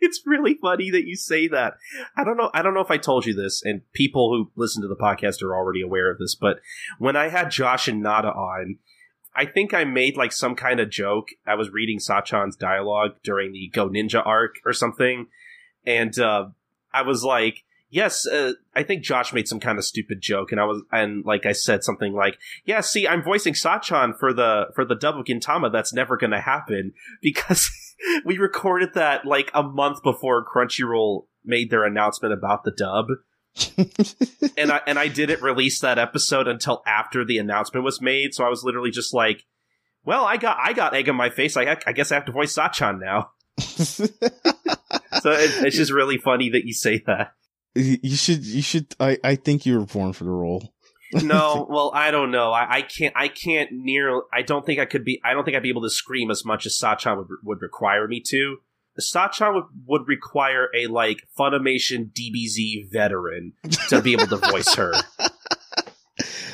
It's really funny that you say that. I don't know. I don't know if I told you this, and people who listen to the podcast are already aware of this. But when I had Josh and Nada on, I think I made like some kind of joke. I was reading Sachan's dialogue during the Go Ninja arc or something, and uh, I was like, "Yes." Uh, I think Josh made some kind of stupid joke, and I was, and like I said something like, "Yeah, see, I'm voicing Sachan for the for the dub of Gintama. That's never going to happen because we recorded that like a month before Crunchyroll made their announcement about the dub." and I and I didn't release that episode until after the announcement was made. So I was literally just like, "Well, I got I got egg on my face. I I guess I have to voice Sachan now." So it, it's just really funny that you say that. You should, you should, I, I think you were born for the role. No, well, I don't know. I, I can't. I can't near. I don't think I could be. I don't think I'd be able to scream as much as Sachan would, would require me to. Sachan would, would require a like Funimation DBZ veteran to be able to voice her.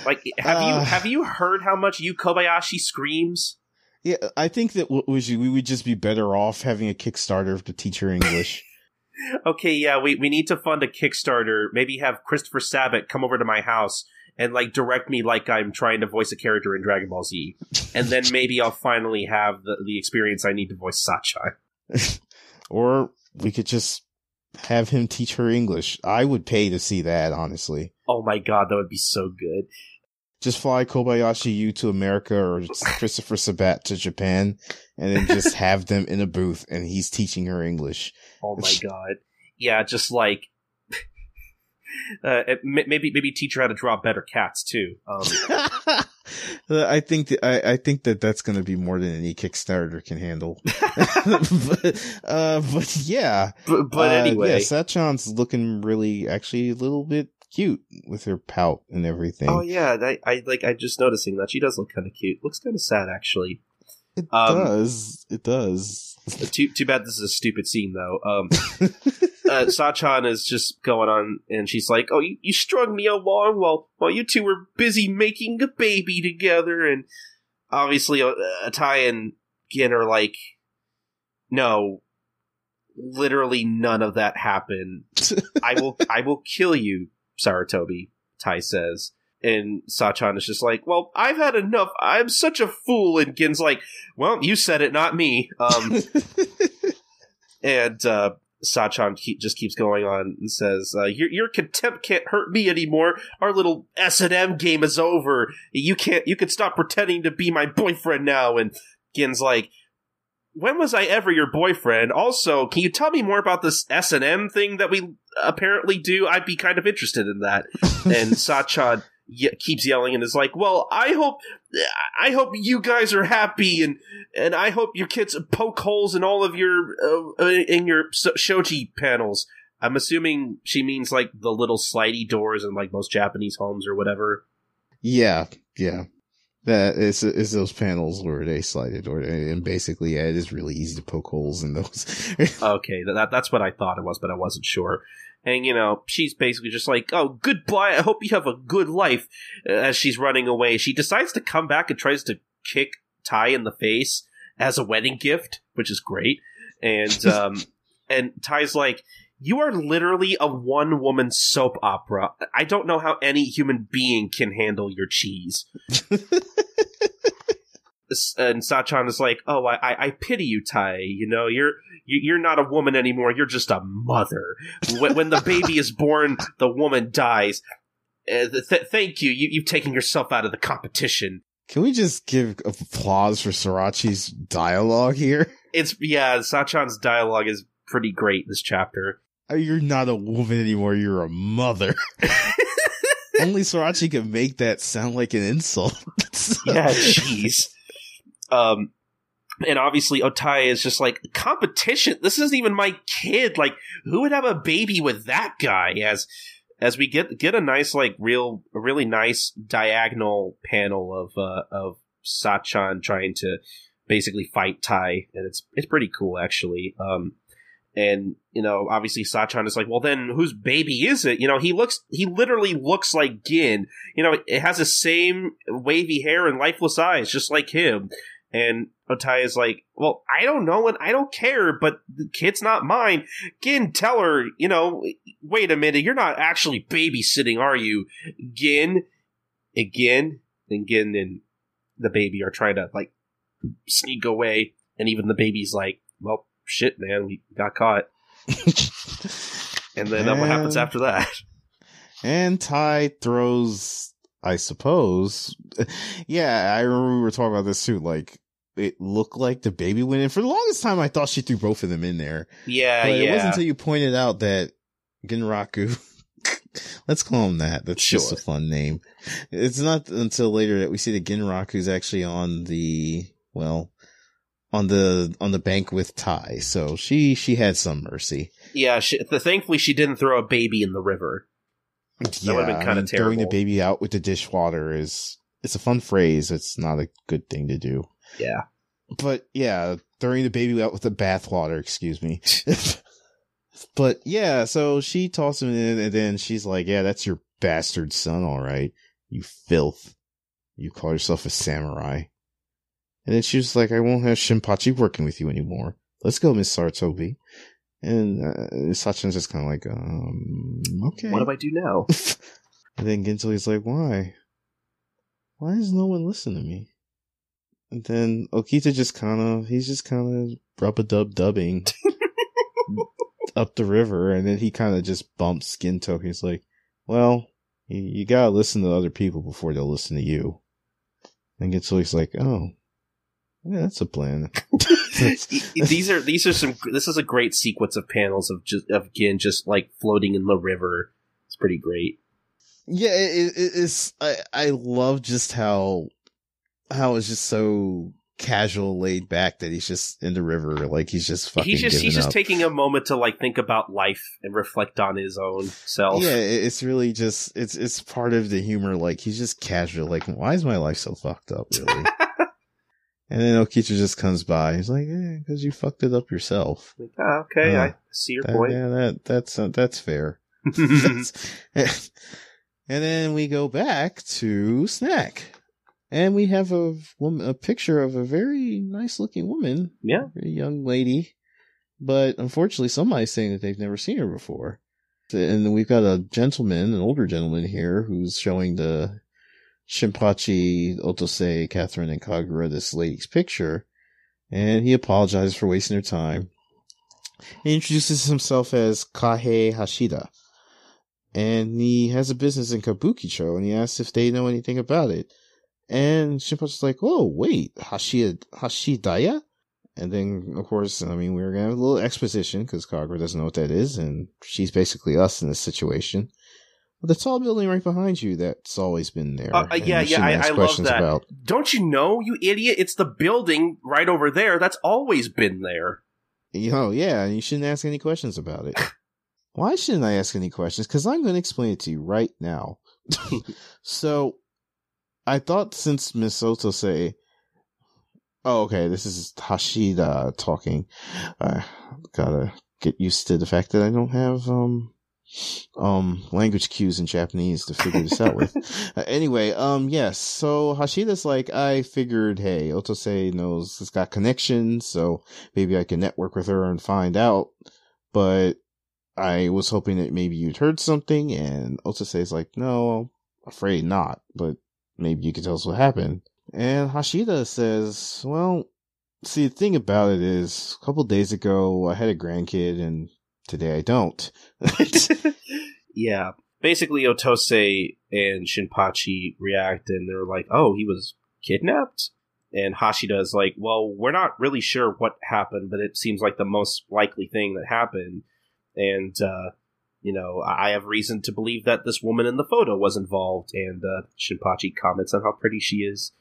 Like, have you Uh. have you heard how much Yu Kobayashi screams? Yeah, I think that what was we would just be better off having a Kickstarter to teach her English. Okay, yeah, we, we need to fund a Kickstarter. Maybe have Christopher Sabat come over to my house and like direct me like I'm trying to voice a character in Dragon Ball Z, and then maybe I'll finally have the, the experience I need to voice Sachan. or we could just have him teach her English. I would pay to see that, honestly. Oh my god, that would be so good. Just fly Kobayashi Yu to America or Christopher Sabat to Japan and then just have them in a booth and he's teaching her English. Oh my god, yeah, just like. Uh, maybe maybe teach her how to draw better cats too. Um, I think that I, I think that that's going to be more than any Kickstarter can handle. but, uh, but yeah, but, but Uh, anyway, yeah, Satchan's looking really actually a little bit cute with her pout and everything. oh yeah, I, I like I just noticing that she does look kind of cute. Looks kind of sad actually. It um, does. It does. Too too bad this is a stupid scene though. Um, uh, Sachan is just going on, and she's like, "Oh, you, you strung me along while while you two were busy making a baby together." And obviously, uh, Otae and Gin are like, "No, literally none of that happened. I will I will kill you, Sarutobi." Tae says. And Sachan is just like, "Well, I've had enough. I'm such a fool." And Gin's like, "Well, you said it, not me." Um, and uh, Sachan keep, just keeps going on and says, uh, your, "Your contempt can't hurt me anymore. Our little S and M game is over. You can't. You can stop pretending to be my boyfriend now." And Gin's like, "When was I ever your boyfriend? Also, can you tell me more about this S and M thing that we apparently do? I'd be kind of interested in that." And Sachan ye- keeps yelling and is like, "Well, I hope, I hope you guys are happy, and and I hope your kids poke holes in all of your uh, in your so- shoji panels." I'm assuming she means like the little slidey doors in like most Japanese homes or whatever. yeah, yeah. That is is those panels where they slide it, or and basically yeah, it is really easy to poke holes in those. okay, that that's what I thought it was, but I wasn't sure. And you know, she's basically just like, "Oh, goodbye. I hope you have a good life." As she's running away, she decides to come back and tries to kick Tae in the face as a wedding gift, which is great. And um, and Tae's like, "You are literally a one woman soap opera. I don't know how any human being can handle your cheese." and Sachan is like, "Oh, I, I pity you, Tae. You know, you're you're not a woman anymore. You're just a mother. When, when the baby is born, the woman dies. Uh, th- thank you. you. You've taken yourself out of the competition. Can we just give applause for Sorachi's dialogue here? It's yeah, Sachan's dialogue is pretty great this chapter. Uh, you're not a woman anymore, you're a mother. Only Sorachi can make that sound like an insult. yeah, jeez. Um and obviously Otae is just like competition. This isn't even my kid. Like, who would have a baby with that guy? As as we get get a nice like real a really nice diagonal panel of uh, of Sachan trying to basically fight Tae, and it's it's pretty cool actually. Um, and you know, obviously Sachan is like, well, then whose baby is it? You know, he looks he literally looks like Gin. You know, it has the same wavy hair and lifeless eyes, just like him. And Otae is like, well, I don't know and I don't care, but the kid's not mine. Gin, tell her, you know, wait a minute, you're not actually babysitting, are you? Gin, again, and Gin and the baby are trying to, like, sneak away. And even the baby's like, well, shit, man, we got caught. and then and, what happens after that? And Tae throws I suppose. yeah, I remember we were talking about this too. Like, it looked like the baby went in. For the longest time, I thought she threw both of them in there. Yeah, but yeah. It wasn't until you pointed out that Ginraku, let's call him that. That's sure. just a fun name. It's not until later that we see that Ginraku's actually on the, well, on the, on the bank with Tae. So she, she had some mercy. Yeah, she, thankfully she didn't throw a baby in the river. That yeah, would have been kind of terrible. Throwing the baby out with the dishwater is it's a fun phrase. It's not a good thing to do. Yeah. But yeah, throwing the baby out with the bathwater, excuse me. but yeah, so she tosses him in and then she's like, Yeah, that's your bastard son, all right. You filth. You call yourself a samurai. And then she was like, I won't have Shinpachi working with you anymore. Let's go, Miss Sarutobi. And uh, Sachan's just kind of like, um, okay. What do I do now? and then Ginto's like, why? Why does no one listen to me? And then Okita just kind of, he's just kind of rub a dub dubbing up the river. And then he kind of just bumps Ginto. He's like, well, you, you, gotta listen to other people before they'll listen to you. And Ginto's like, oh, yeah, that's a plan. these are these are some. This is a great sequence of panels of just of Gin just like floating in the river. It's pretty great. Yeah, it, it, it's. I I love just how how it's just so casual, laid back that he's just in the river, like he's just fucking. He's just he's just up. taking a moment to like think about life and reflect on his own self. Yeah, it's really just it's it's part of the humor. Like he's just casual. Like, why is my life so fucked up? Really. And then Okita just comes by. He's like, "Yeah, because you fucked it up yourself." Like, oh, okay, uh, I see your that, point. Yeah, that that's uh, that's fair. that's, and then we go back to Snack, and we have a woman, a picture of a very nice looking woman. Yeah, a young lady, but unfortunately, somebody's saying that they've never seen her before. And then we've got a gentleman, an older gentleman here, who's showing the Shinpachi, Otose, Catherine, and Kagura this lady's picture, and he apologizes for wasting her time. He introduces himself as Kahei Hashida, and he has a business in Kabukicho, and he asks if they know anything about it. And Shinpachi's like, "Oh, wait, Hashida, Hashidaya?" And then, of course, I mean, we're gonna have a little exposition because Kagura doesn't know what that is, and she's basically us in this situation. The tall building right behind you that's always been there. Uh, uh yeah, yeah, I, I love that. About. Don't you know, you idiot? It's the building right over there that's always been there. You know, yeah, and you shouldn't ask any questions about it. Why shouldn't I ask any questions? Because I'm going to explain it to you right now. so, I thought since Miss Otose. Oh, okay. This is Hashida talking. I gotta get used to the fact that I don't have um um language cues in Japanese to figure this out with. Uh, anyway, um yes, so Hashida's like I figured, hey, Otose knows it's got connections, so maybe I can network with her and find out. But I was hoping that maybe you'd heard something, and Otose is like, no, afraid not, but maybe you could tell us what happened. And Hashida says, well, see, the thing about it is, a couple days ago, I had a grandkid, and today I don't. yeah. Basically, Otose and Shinpachi react, and they're like, oh, he was kidnapped? And Hashida is like, well, we're not really sure what happened, but it seems like the most likely thing that happened. And, uh, you know, I have reason to believe that this woman in the photo was involved. And uh, Shinpachi comments on how pretty she is.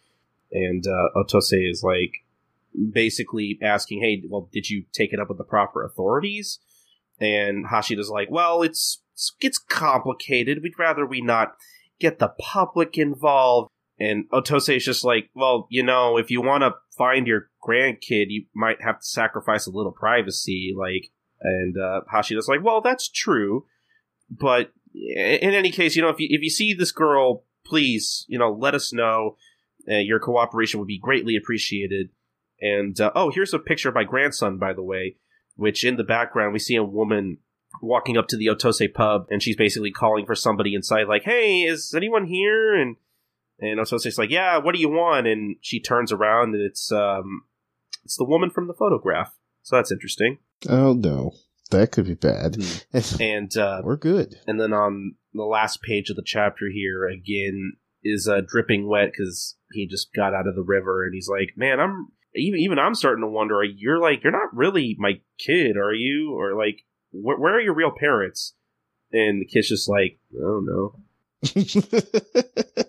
And uh, Otose is like, basically asking, hey, well, did you take it up with the proper authorities? And Hashida's like, well, it's, it's complicated. We'd rather we not get the public involved. And Otose is just like, well, you know, if you want to find your grandkid, you might have to sacrifice a little privacy. Like, and uh, Hashida's like, well, that's true. But in any case, you know, if you, if you see this girl, please, you know, let us know. Uh, your cooperation would be greatly appreciated. And, uh, oh, here's a picture of my grandson, by the way, which in the background, we see a woman walking up to the Otose pub, and she's basically calling for somebody inside, like, hey, is anyone here? And and Otose's like, yeah, what do you want? And she turns around, and it's um, it's the woman from the photograph. So that's interesting. Oh no, that could be bad. Mm. and uh, we're good. And then on the last page of the chapter here, again, is uh, dripping wet because he just got out of the river, and he's like, man, I'm even even I'm starting to wonder. You're like, you're not really my kid, are you? Or like, wh- where are your real parents? And the kid's just like, I don't know.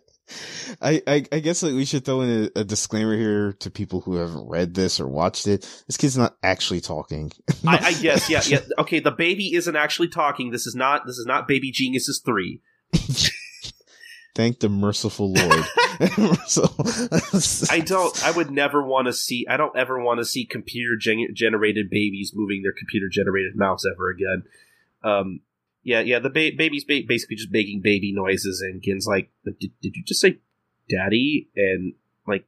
I, I, I guess like we should throw in a, a, disclaimer here to people who haven't read this or watched it. This kid's not actually talking. I, I guess, yeah, yeah. Okay, the baby isn't actually talking. This is not this is not Baby Geniuses three. Thank the merciful Lord. so, I don't. I would never want to see. I don't ever want to see computer gen- generated babies moving their computer generated mouths ever again. Um, yeah, yeah. The ba- baby's ba- basically just making baby noises, and Gin's like, "Did, did you just say daddy?" And like,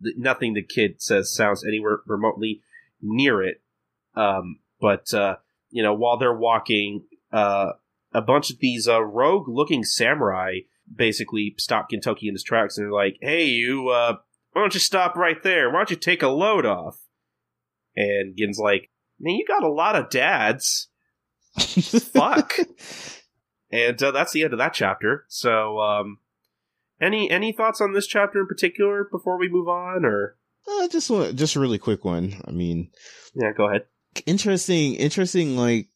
nothing the kid says sounds anywhere remotely near it. Um, but uh, you know, while they're walking, uh, a bunch of these uh, rogue-looking samurai basically stop Gintoki in his tracks and they're like, "Hey, you, uh, why don't you stop right there? Why don't you take a load off?" And Gin's like, "Man, you got a lot of dads." Fuck. and uh, that's the end of that chapter. So, um, any any thoughts on this chapter in particular before we move on, or uh, just one, just a really quick one. I mean, yeah, go ahead. Interesting, interesting. Like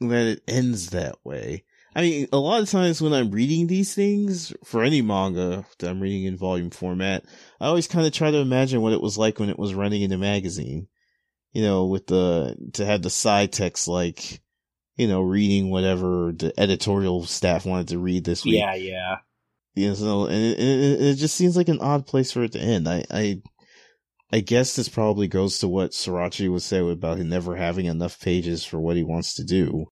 that it ends that way. I mean, a lot of times when I'm reading these things for any manga that I'm reading in volume format, I always kind of try to imagine what it was like when it was running in a magazine. You know, with the, to have the side text like, you know, reading whatever the editorial staff wanted to read this week. Yeah, yeah. You know, so, and it, it, it just seems like an odd place for it to end. I, I, I guess this probably goes to what Sorachi would say about him never having enough pages for what he wants to do.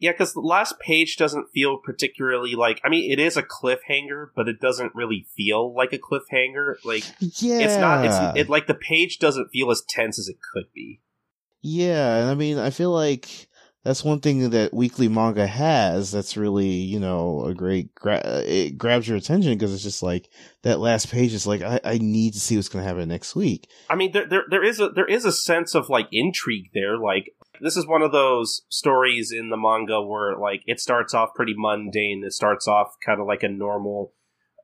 Yeah, because the last page doesn't feel particularly like. I mean, it is a cliffhanger, but it doesn't really feel like a cliffhanger. Like, yeah, it's not. It's it like the page doesn't feel as tense as it could be. Yeah, and I mean, I feel like that's one thing that weekly manga has. That's really, you know, a great. Gra- it grabs your attention because it's just like that last page is like, I, I need to see what's going to happen next week. I mean, there, there there is a there is a sense of like intrigue there. Like, this is one of those stories in the manga where like it starts off pretty mundane. It starts off kind of like a normal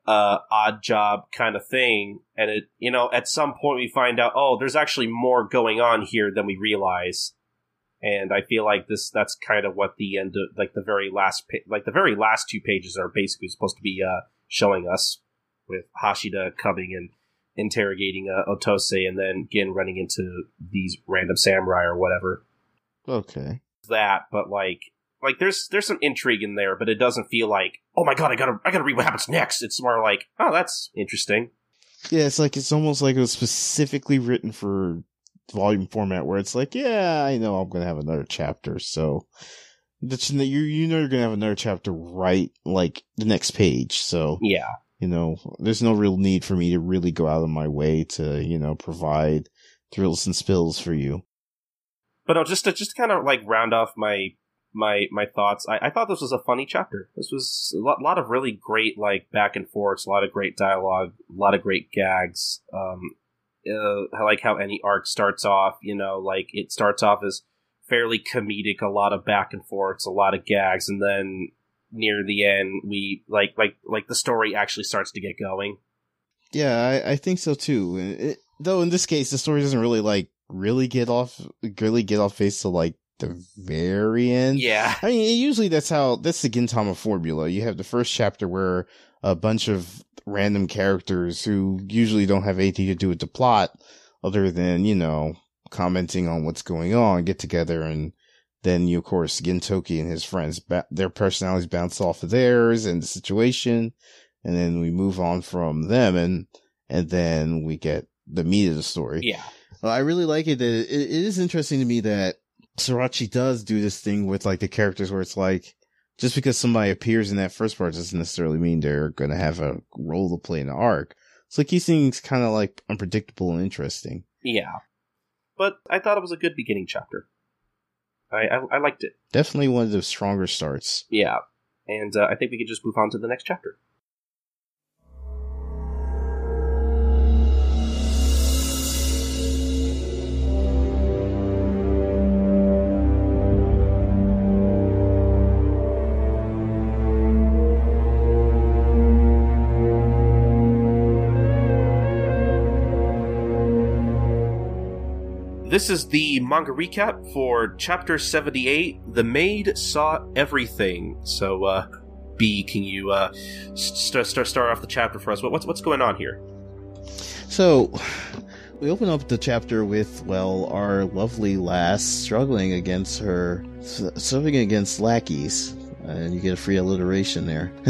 uh, odd job kind of thing, and it you know at some point we find out oh there's actually more going on here than we realize. And I feel like this that's kind of what the end of like the very last pa- like the very last two pages are basically supposed to be uh, showing us with Hashida coming and interrogating uh, Otose and then again running into these random samurai or whatever. Okay. That, but like like there's there's some intrigue in there, but it doesn't feel like oh my god, I gotta I gotta read what happens next. It's more like oh that's interesting. Yeah, it's like it's almost like it was specifically written for volume format, where it's like, yeah, I know I'm gonna have another chapter, so that's you you know you're gonna have another chapter right like the next page, so Yeah, you know there's no real need for me to really go out of my way to you know provide thrills and spills for you. But no, just to just kind of like round off my my my thoughts. I, I thought this was a funny chapter. This was a lot, lot of really great like back and forths, a lot of great dialogue, a lot of great gags. Um, uh, I like how any arc starts off. You know, like it starts off as fairly comedic, a lot of back and forths, a lot of gags, and then near the end, we like like like the story actually starts to get going. Yeah, I, I think so too. It, though in this case, the story doesn't really like really get off really get off face to like the very end. Yeah, I mean, usually that's how that's the Gintama formula. You have the first chapter where a bunch of random characters who usually don't have anything to do with the plot, other than you know commenting on what's going on, get together and. Then you, of course, Gintoki and his friends, ba- their personalities bounce off of theirs and the situation, and then we move on from them, and and then we get the meat of the story. yeah, Well, I really like it. That it, it is interesting to me that Sorachi does do this thing with like the characters where it's like just because somebody appears in that first part doesn't necessarily mean they're going to have a role to play in the arc. So like these things kind of like unpredictable and interesting. yeah. But I thought it was a good beginning chapter. I I, I liked it. Definitely one of the stronger starts. Yeah, and uh, I think we could just move on to the next chapter. This is the manga recap for chapter 78 The Maid Saw Everything. So, uh, B, can you uh, start, start, start off the chapter for us? What, what's, what's going on here? So we open up the chapter with well our lovely lass struggling against her struggling against lackeys and you get a free alliteration there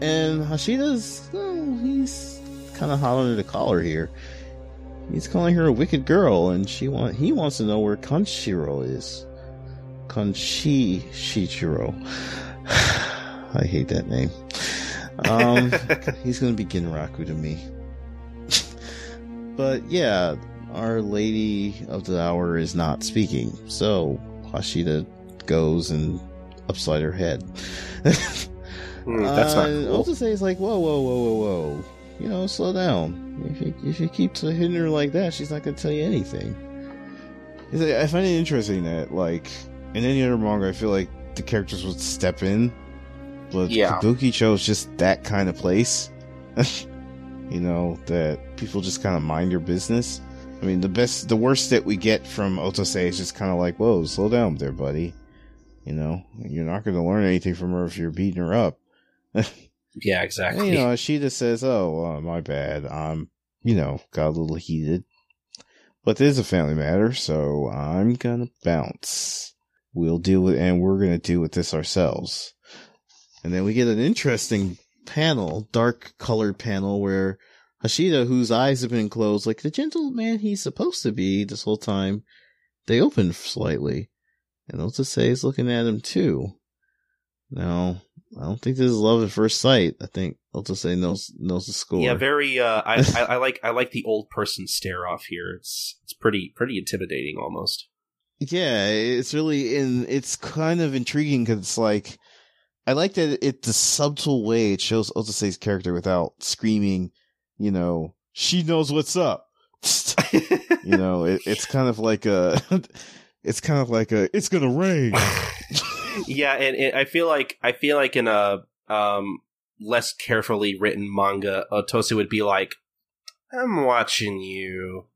and hashida's well, he's kind of hot under the collar here he's calling her a wicked girl and she want he wants to know where kanshiro is kanshi shichiro i hate that name um he's gonna be ginraku to me but yeah, Our Lady of the Hour is not speaking, so Hashida goes and upside her head. Hmm, that's not Uh, cool. I'll just say it's like, whoa, whoa, whoa, whoa, whoa. You know, slow down. If you, if you keep hitting her like that, she's not going to tell you anything. Like- I find it interesting that, like, in any other manga, I feel like the characters would step in, but Yeah. Kabukicho's just that kind of place. you know, that people just kind of mind your business. I mean, the best, the worst that we get from Otose is just kind of like, whoa, slow down there, buddy. You know, you're not going to learn anything from her if you're beating her up. Yeah, And, exactly. you know, Hashida says, "Oh, uh, my bad. I'm, you know, got a little heated, but this is a family matter, so I'm gonna bounce. We'll deal with, and we're gonna deal with this ourselves." And then we get an interesting panel, dark colored panel, where Hashida, whose eyes have been closed, like the gentleman he's supposed to be this whole time, they open slightly, and Otose is looking at him too. Now, I don't think this is love at first sight. I think Otose knows knows the score. yeah, very. Uh, I, I, I like I like the old person stare off here. It's it's pretty pretty intimidating almost. Yeah, it's really in. It's kind of intriguing because it's like I like that it the subtle way it shows Otose's character without screaming. You know, she knows what's up. you know, it, it's kind of like a. It's kind of like a. It's gonna rain. Yeah, and, and I feel like I feel like in a um less carefully written manga, Otose would be like, "I'm watching you."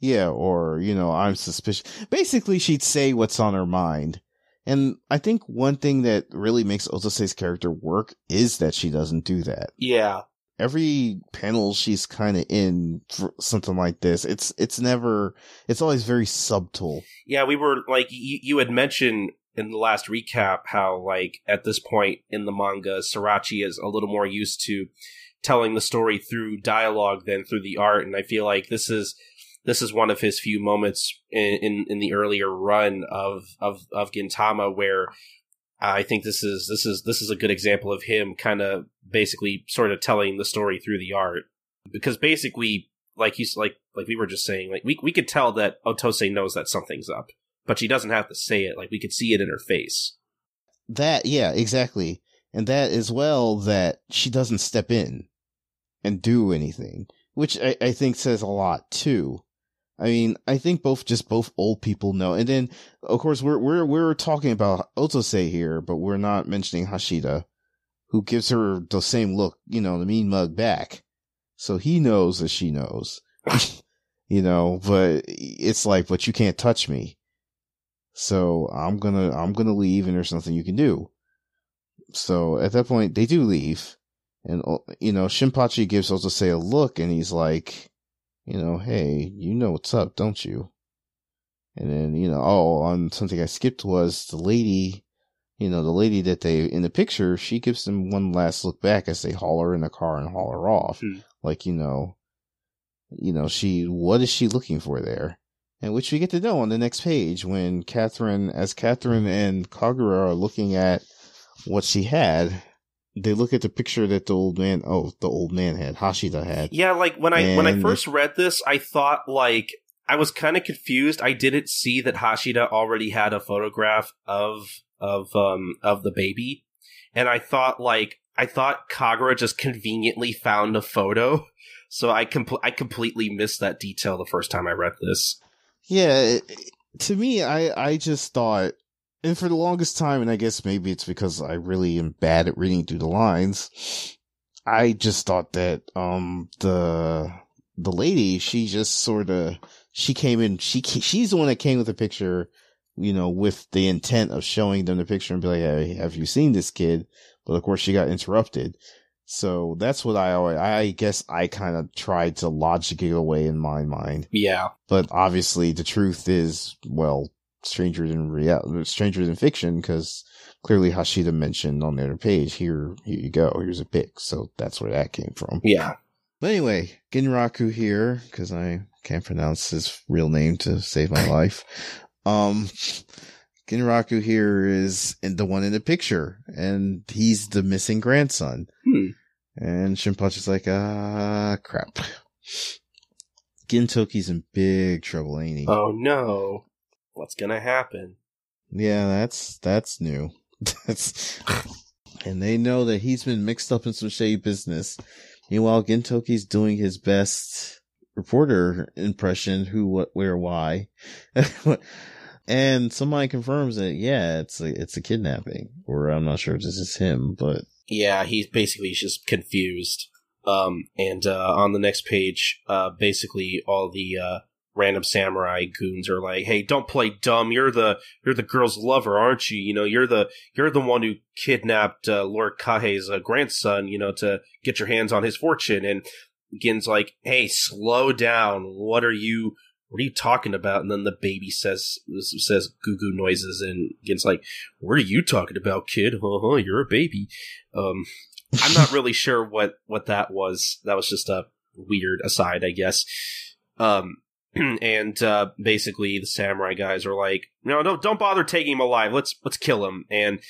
Yeah, or, you know, I'm suspicious. Basically, she'd say what's on her mind. And I think one thing that really makes Otose's character work is that she doesn't do that. Yeah, Every panel she's kind of in for something like this, it's, it's never, it's always very subtle. yeah. We were like you, you had mentioned in the last recap how like at this point in the manga, Sorachi is a little more used to telling the story through dialogue than through the art, and I feel like this is this is one of his few moments in in, in the earlier run of of of Gintama where I think this is this is this is a good example of him kind of basically sort of telling the story through the art. Because basically like he's like like we were just saying like we we could tell that Otose knows that something's up but she doesn't have to say it like we could see it in her face that yeah exactly and that as well that she doesn't step in and do anything which I, I think says a lot too I mean, I think both just both old people know. And then of course we're we're we're talking about Otose here, but we're not mentioning Hashida, who gives her the same look, you know, the mean mug back. So he knows that she knows. you know, but it's like, but you can't touch me. So I'm gonna I'm gonna leave and there's nothing you can do. So at that point they do leave. And you know, Shinpachi gives Otose a look and he's like you know, hey, you know what's up, don't you? And then, you know, oh, on something I skipped was the lady, you know, the lady that they, in the picture, she gives them one last look back as they haul her in the car and haul her off. Hmm. Like, you know, you know, she, what is she looking for there? And which we get to know on the next page when Catherine, as Catherine and Kagura are looking at what she had, they look at the picture that the old man oh the old man had hashida had. Yeah like when i when i first read this i thought like i was kind of confused. I didn't see that hashida already had a photograph of of um of the baby. And i thought like i thought kagura just conveniently found a photo. So i compl- i completely missed that detail the first time i read this yeah to me i i just thought and for the longest time, and I guess maybe it's because I really am bad at reading through the lines, I just thought that, um, the, the lady, she just sort of, she came in, she, she's the one that came with the picture, you know, with the intent of showing them the picture and be like, hey, have you seen this kid? But of course she got interrupted. So that's what I always, I guess I kind of tried to logic it away in my mind. Yeah. But obviously the truth is, well, stranger than real, stranger than fiction, because clearly Hashida mentioned on the other page, here, here you go, here's a pic. So that's where that came from. Yeah. But anyway, Ginraku here, because I can't pronounce his real name to save my life. Um, Ginraku here is in the one in the picture, and he's the missing grandson. Hmm. And Shinpachi's like, ah, crap. Gintoki's in big trouble, ain't he? Oh no what's gonna happen? Yeah, that's that's new. that's and they know that he's been mixed up in some shady business. Meanwhile, Gintoki's doing his best reporter impression, who, what, where, why. and somebody confirms that, yeah, it's a, it's a kidnapping. Or I'm not sure if this is him, but. Yeah, he's basically just confused. Um, and, uh, on the next page, uh, basically all the, uh, random samurai goons are like, "Hey, don't play dumb. You're the you're the girl's lover, aren't you? You know, you're the you're the one who kidnapped uh, Lord Kahei's uh, grandson. You know, to get your hands on his fortune." And Gin's like, "Hey, slow down. What are you?" What are you talking about? And then the baby says says goo goo noises, and Gin's like, "What are you talking about, kid? Uh-huh, you're a baby." Um, I'm not really sure what what that was. That was just a weird aside, I guess. Um, and uh, basically the samurai guys are like, no, don't don't bother taking him alive. Let's let's kill him. And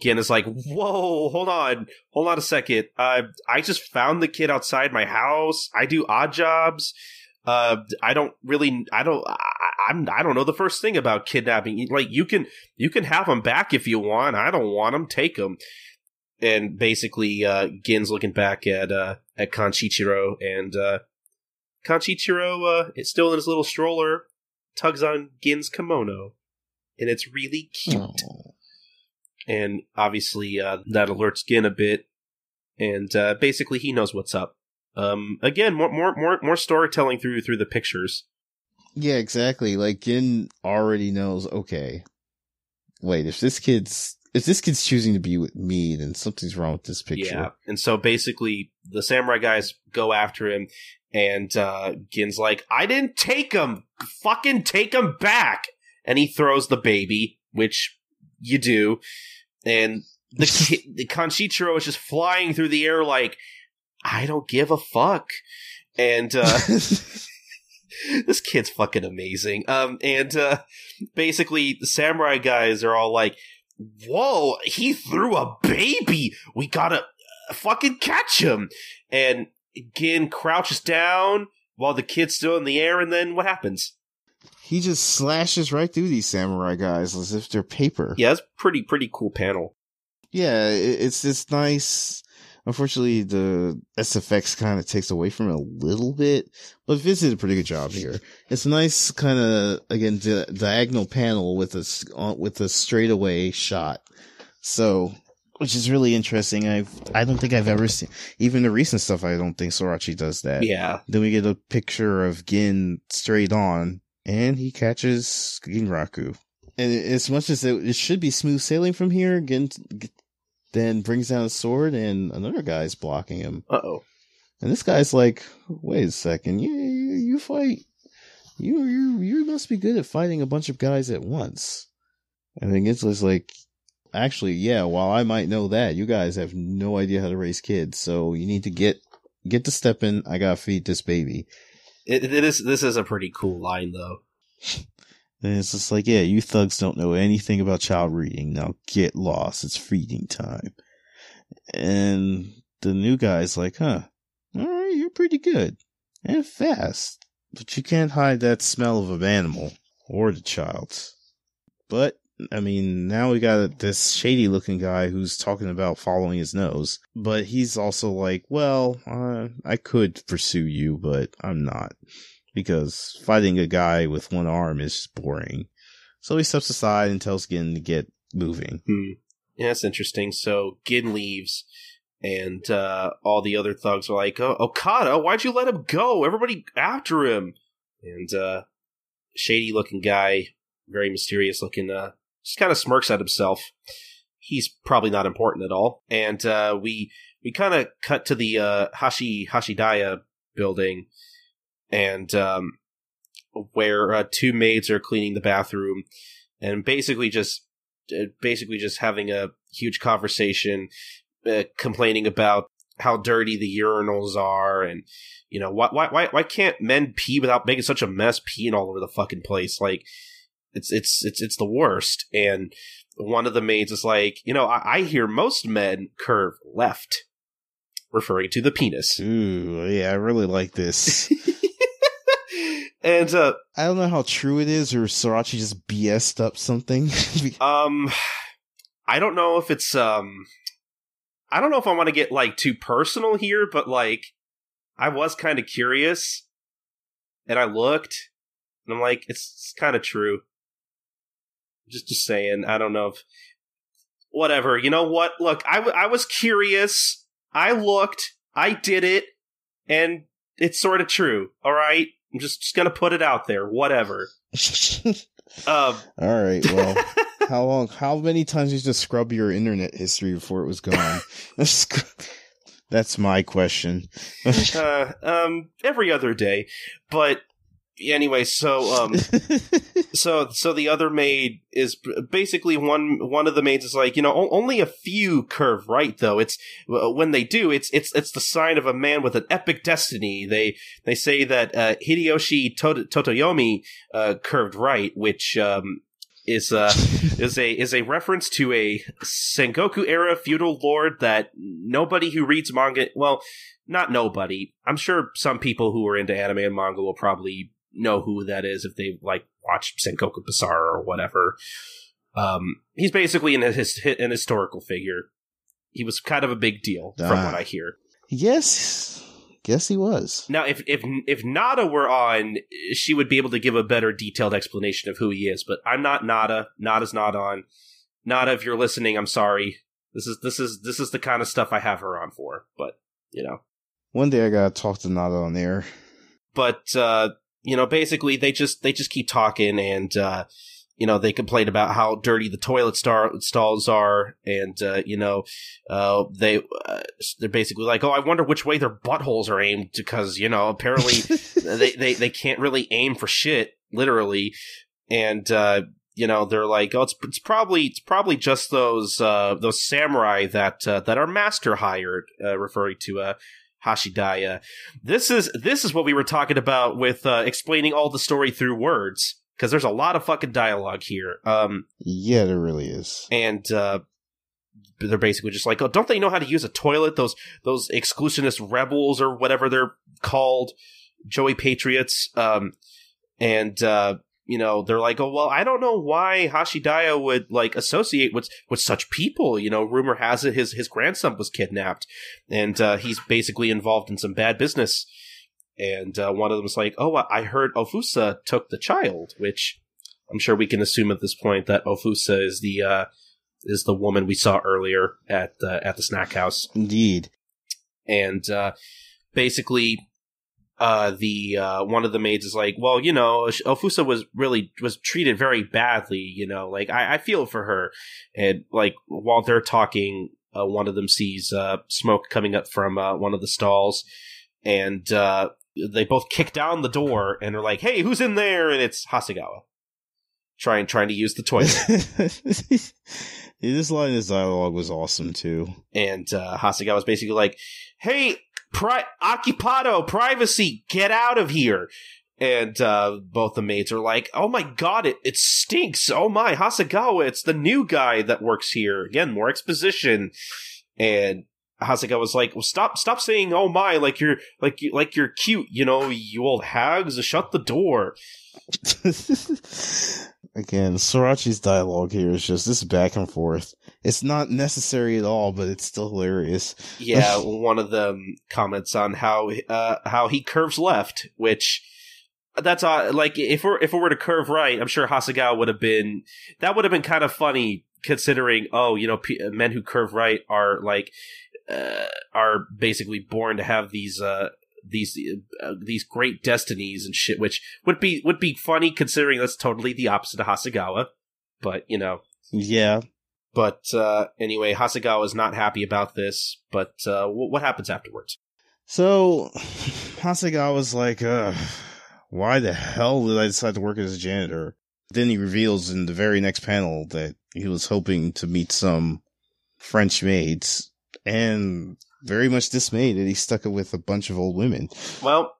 Gin is like, whoa, hold on, hold on a second. Uh, I just found the kid outside my house. I do odd jobs. Uh, I don't really, I don't, I, I'm, I don't know the first thing about kidnapping. Like, you can, you can have them back if you want. I don't want them. Take them. And basically, uh, Gin's looking back at, uh, at Kanshichiro and, uh, uh, is still in his little stroller, tugs on Gin's kimono, and it's really cute. Aww. And obviously, uh, that alerts Gin a bit, and uh, basically, he knows what's up. Um, again, more more more more storytelling through through the pictures. Yeah, exactly. Like Gin already knows. Okay, wait, if this kid's if this kid's choosing to be with me, then something's wrong with this picture. Yeah, and so basically, the samurai guys go after him, and uh, Gin's like, I didn't take him. Fucking take him back. And he throws the baby, which you do. And the the Kanshichiro is just flying through the air like I don't give a fuck. And uh this kid's fucking amazing. Um and uh basically the samurai guys are all like, "Whoa, he threw a baby. We got to fucking catch him." And Gin crouches down while the kid's still in the air and then what happens? he just slashes right through these samurai guys as if they're paper. Yeah, it's pretty pretty cool panel. Yeah, it's it's nice. Unfortunately, the SFX kind of takes away from it a little bit, but Vince did a pretty good job here. It's a nice kind of again di- diagonal panel with a uh, with a straightaway shot. So, which is really interesting. I've I don't think I've ever seen even the recent stuff. I don't think Sorachi does that. Yeah. Then we get a picture of Gin straight on, and he catches Ginraku. And as much as it, it should be smooth sailing from here, Gin then brings down a sword, and another guy's blocking him. Uh-oh. And this guy's like, "Wait a second, you you, you fight, you you you must be good at fighting a bunch of guys at once." And then Ginsla's like, "Actually, yeah. While I might know that, you guys have no idea how to raise kids, so you need to get get to stepping. I gotta feed this baby." It, it is this is a pretty cool line though. And it's just like, yeah, you thugs don't know anything about child reading. Now get lost. It's feeding time. And the new guy's like, huh, all right, you're pretty good and fast, but you can't hide that smell of an animal or the child's. But, I mean, now we got this shady looking guy who's talking about following his nose, but he's also like, well, uh, I could pursue you, but I'm not because fighting a guy with one arm is boring. So he steps aside and tells Gin to get moving. Hmm. Yeah, that's interesting. So Gin leaves, and uh, all the other thugs are like, oh, "Okada, why'd you let him go? Everybody after him!" And uh, shady looking guy, very mysterious looking, uh, just kind of smirks at himself. He's probably not important at all. And uh, we we kind of cut to the uh, Hashi Hashidaya building, and um, where uh, two maids are cleaning the bathroom, and basically just uh, basically just having a huge conversation, uh, complaining about how dirty the urinals are, and you know why why why why can't men pee without making such a mess, peeing all over the fucking place? Like it's it's it's it's the worst. And one of the maids is like, you know, I, I hear most men curve left, referring to the penis. Ooh, yeah, I really like this. and uh, I don't know how true it is, or Sorachi just BS'd up something. Um, I don't know if it's um, I don't know if I want to get like too personal here, but like, I was kind of curious, and I looked, and I'm like, it's, it's kind of true. Just, just saying. I don't know if, whatever. You know what? Look, I, w- I was curious. I looked. I did it, and it's sort of true. All right. I'm just, just gonna put it out there. Whatever. Um. All right, well, how long? How many times did you just scrub your internet history before it was gone? That's my question. uh, um, every other day. But anyway, so um, so so the other maid is basically one one of the maids is like you know o- only a few curve right though. It's when they do, it's it's it's the sign of a man with an epic destiny. They they say that uh, Hideyoshi Tot- Totoyomi uh, curved right, which um, is uh is a is a reference to a Sengoku era feudal lord that nobody who reads manga well not nobody i'm sure some people who are into anime and manga will probably know who that is if they like watched Sengoku Basara or whatever. Um he's basically an, his, an historical figure. He was kind of a big deal from Ah. what i hear. Yes, guess he was. now if if if nada were on she would be able to give a better detailed explanation of who he is but i'm not nada. Nada's not on. Nada if you're listening i'm sorry. This is this is this is the kind of stuff i have her on for but you know. One day I gotta talk to Nada on air. but uh you know basically they just they just keep talking and uh you know they complain about how dirty the toilet star- stalls are and uh you know uh they uh, they're basically like oh i wonder which way their buttholes are aimed because you know apparently they, they they can't really aim for shit literally. And uh you know, they're like, oh, it's it's probably it's probably just those uh, those samurai that uh, that our master hired, uh, referring to uh, Hashidaya. This is this is what we were talking about with uh, explaining all the story through words because there's a lot of fucking dialogue here. Um, Yeah, there really is. and uh, they're basically just like, oh, don't they know how to use a toilet? Those those exclusionist rebels or whatever they're called, Joui Patriots. Um, and uh, you know, they're like, oh well, I don't know why Hashidaya would like associate with with such people. You know, rumor has it his his grandson was kidnapped, and uh, he's basically involved in some bad business. And uh, one of them was like, oh, I heard Ofusa took the child, which I'm sure we can assume at this point that Ofusa is the uh, is the woman we saw earlier at the at the snack house, Indeed. and uh, basically, uh, the uh, one of the maids is like, "Well, you know, Ofusa was really was treated very badly. You know, like I, I feel for her." And like while they're talking, uh, one of them sees uh, smoke coming up from uh, one of the stalls, and uh, they both kick down the door and are like, "Hey, who's in there?" And it's Hasegawa trying trying to use the toilet. This line of dialogue was awesome too. and uh, Hasegawa was basically like, "Hey, pri- occupado, privacy, get out of here!" And uh, both the maids are like, "Oh my god, it it stinks! Oh my, Hasegawa, it's the new guy that works here again. More exposition." And Hasegawa was like, "Well, stop, stop saying oh my like you're like you like you're cute, you know, you old hags. Shut the door." Again, Sorachi's dialogue here is just this back and forth. It's not necessary at all, but it's still hilarious. Yeah, one of them comments on how uh, how he curves left, which that's uh, like if we're if we were to curve right, I'm sure Hasegawa would have been that would have been kind of funny considering oh you know p- men who curve right are like uh, are basically born to have these uh these uh, these great destinies and shit, which would be would be funny considering that's totally the opposite of Hasegawa. But you know, Yeah. but uh, anyway, Hasegawa is not happy about this. But uh, w- what happens afterwards? So Hasegawa's like, uh, why the hell did I decide to work as a janitor? Then he reveals in the very next panel that he was hoping to meet some French maids and very much dismayed that he stuck it with a bunch of old women. Well,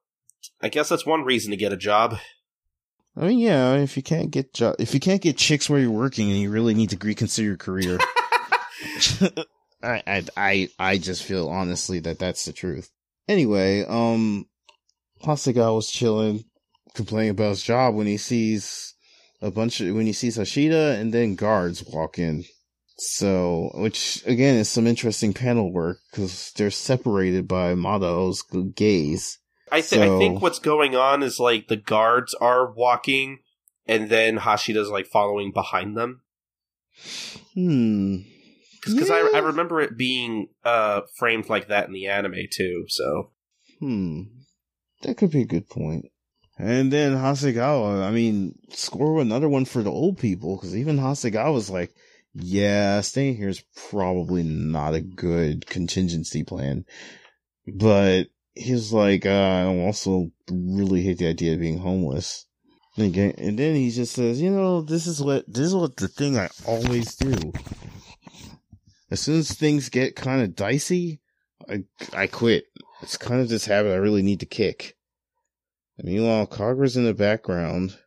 I guess that's one reason to get a job. I mean, yeah, if you can't get jo- if you can't get chicks where you're working and you really need to reconsider your career, I, I I I just feel honestly that that's the truth. Anyway, um, Hasegawa was chilling, complaining about his job when he sees a bunch of when he sees Hashida and then guards walk in. So, which again is some interesting panel work because they're separated by Madao's gaze. I, th- I think what's going on is like the guards are walking, and then Hashida's like following behind them. Hmm. Because I, I remember it being uh, framed like that in the anime too. So Hmm. That could be a good point. And then Hasegawa, I mean, score another one for the old people, because even Hasegawa's like, yeah, staying here is probably not a good contingency plan. But he's like, uh, I also really hate the idea of being homeless. And then he just says, you know, this is what, this is what the thing I always do. As soon as things get kind of dicey, I, I quit. It's kind of this habit I really need to kick. And meanwhile, Kagura's in the background.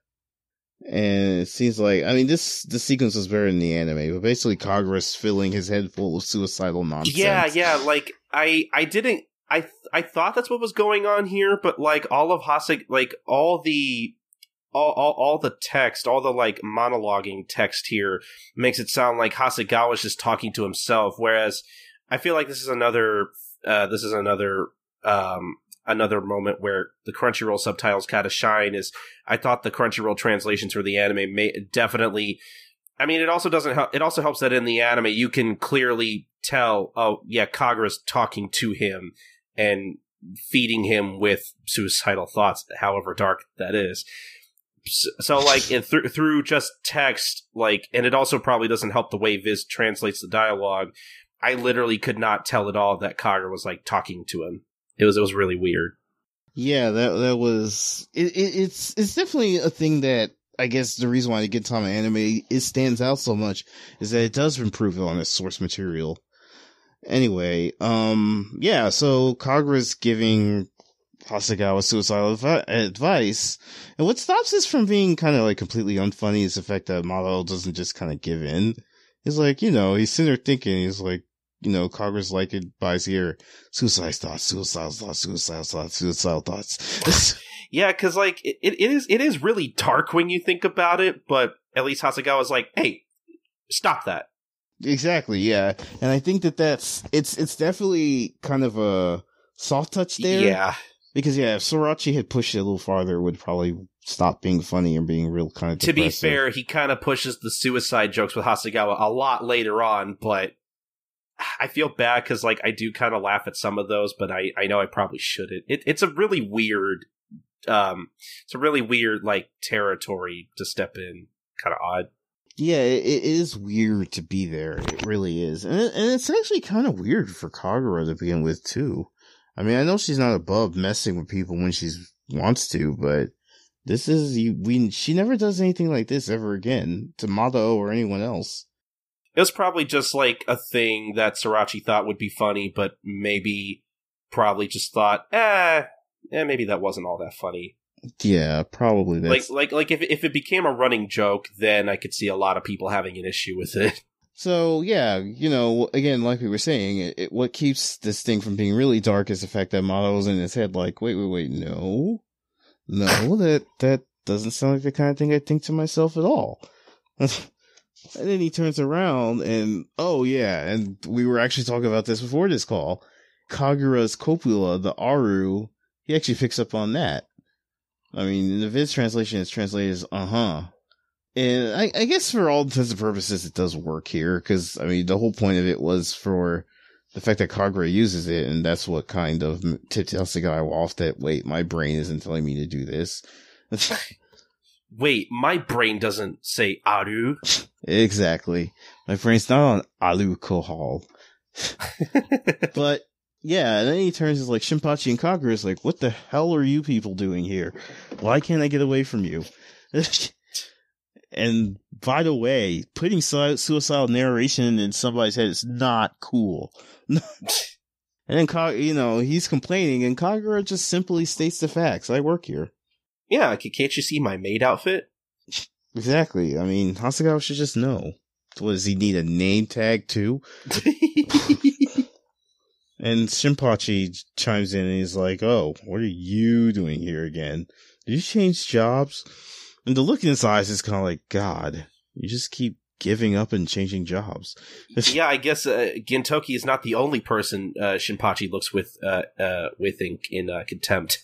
And it seems like, I mean, this, the sequence was better in the anime, but basically Kagura's filling his head full of suicidal nonsense. yeah, yeah. Like I I didn't I th- I thought that's what was going on here, but like all of Hase like all the all, all, all the text, all the like monologuing text here makes it sound like Hasegawa's just talking to himself. Whereas I feel like this is another, uh, this is another, um, another moment where the Crunchyroll subtitles kind of shine. Is I thought the Crunchyroll translations for the anime may definitely. I mean, it also doesn't help. It also helps that in the anime you can clearly tell. Oh, yeah, Kagura's talking to him and feeding him with suicidal thoughts, however dark that is so, so like in through through just text like and it also probably doesn't help the way viz translates the dialogue i literally could not tell at all that Kagura was like talking to him it was it was really weird Yeah, that, that was, it, it, it's, it's definitely a thing that I guess the reason why the Gintama anime it stands out so much is that it does improve on its source material. Anyway, um, yeah, so Kagura's giving Hasegawa suicidal advi- advice. And what stops this from being kind of like completely unfunny is the fact that Madao doesn't just kind of give in. He's like, you know, he's sitting there thinking, he's like, you know, Kagura's like it buys here. Suicide thoughts, suicide thoughts, suicide thoughts, suicide thoughts. yeah, because like it, it is it is really dark when you think about it, but at least Hasegawa's like, hey, stop that. Exactly, yeah. And I think that that's it's it's definitely kind of a soft touch there. Yeah. Because yeah, if Sorachi had pushed it a little farther, it would probably stop being funny and being real kind of. To be fair, he kind of pushes the suicide jokes with Hasegawa a lot later on, but I feel bad because like I do kind of laugh at some of those, but I I know I probably shouldn't. It, it's a really weird, um, it's a really weird like territory to step in. Kind of odd. Yeah, it, is weird to be there. It really is, and and it's actually kind of weird for Kagura to begin with too. I mean, I know she's not above messing with people when she wants to, but this is we. She never does anything like this ever again to Madao or anyone else. It was probably just like a thing that Sorachi thought would be funny, but maybe probably just thought, eh, eh maybe that wasn't all that funny. Yeah, probably. That's... Like, like, like if if it became a running joke, then I could see a lot of people having an issue with it. So yeah, you know, again, like we were saying, it, it, what keeps this thing from being really dark is the fact that Madao's in his head like, wait, wait, wait, no, no, that that doesn't sound like the kind of thing I think to myself at all. and then he turns around and oh yeah, and we were actually talking about this before this call. Kagura's copula, the Aru, he actually picks up on that. I mean, the Viz translation, it's translated as uh huh. And I, I, guess for all intents and purposes, it does work here because I mean the whole point of it was for the fact that Kagura uses it, and that's what kind of tipped Hasegawa off that. Wait, my brain isn't telling me to do this. wait, my brain doesn't say aru. exactly, my brain's not on alcohol. but yeah, and then he turns is like Shinpachi and Kagura is like, "What the hell are you people doing here? Why can't I get away from you?" And by the way, putting suicidal narration in somebody's head is not cool. and then, you know, he's complaining, and Kagura just simply states the facts. I work here. Yeah, can't you see my maid outfit? Exactly. I mean, Hasegawa should just know. What, does he need a name tag too? and Shinpachi chimes in and he's like, Oh, what are you doing here again? Did you change jobs? And the look in his eyes is kind of like, God, you just keep giving up and changing jobs. yeah, I guess uh, Gintoki is not the only person uh, Shinpachi looks with uh, uh, with in, in uh, contempt.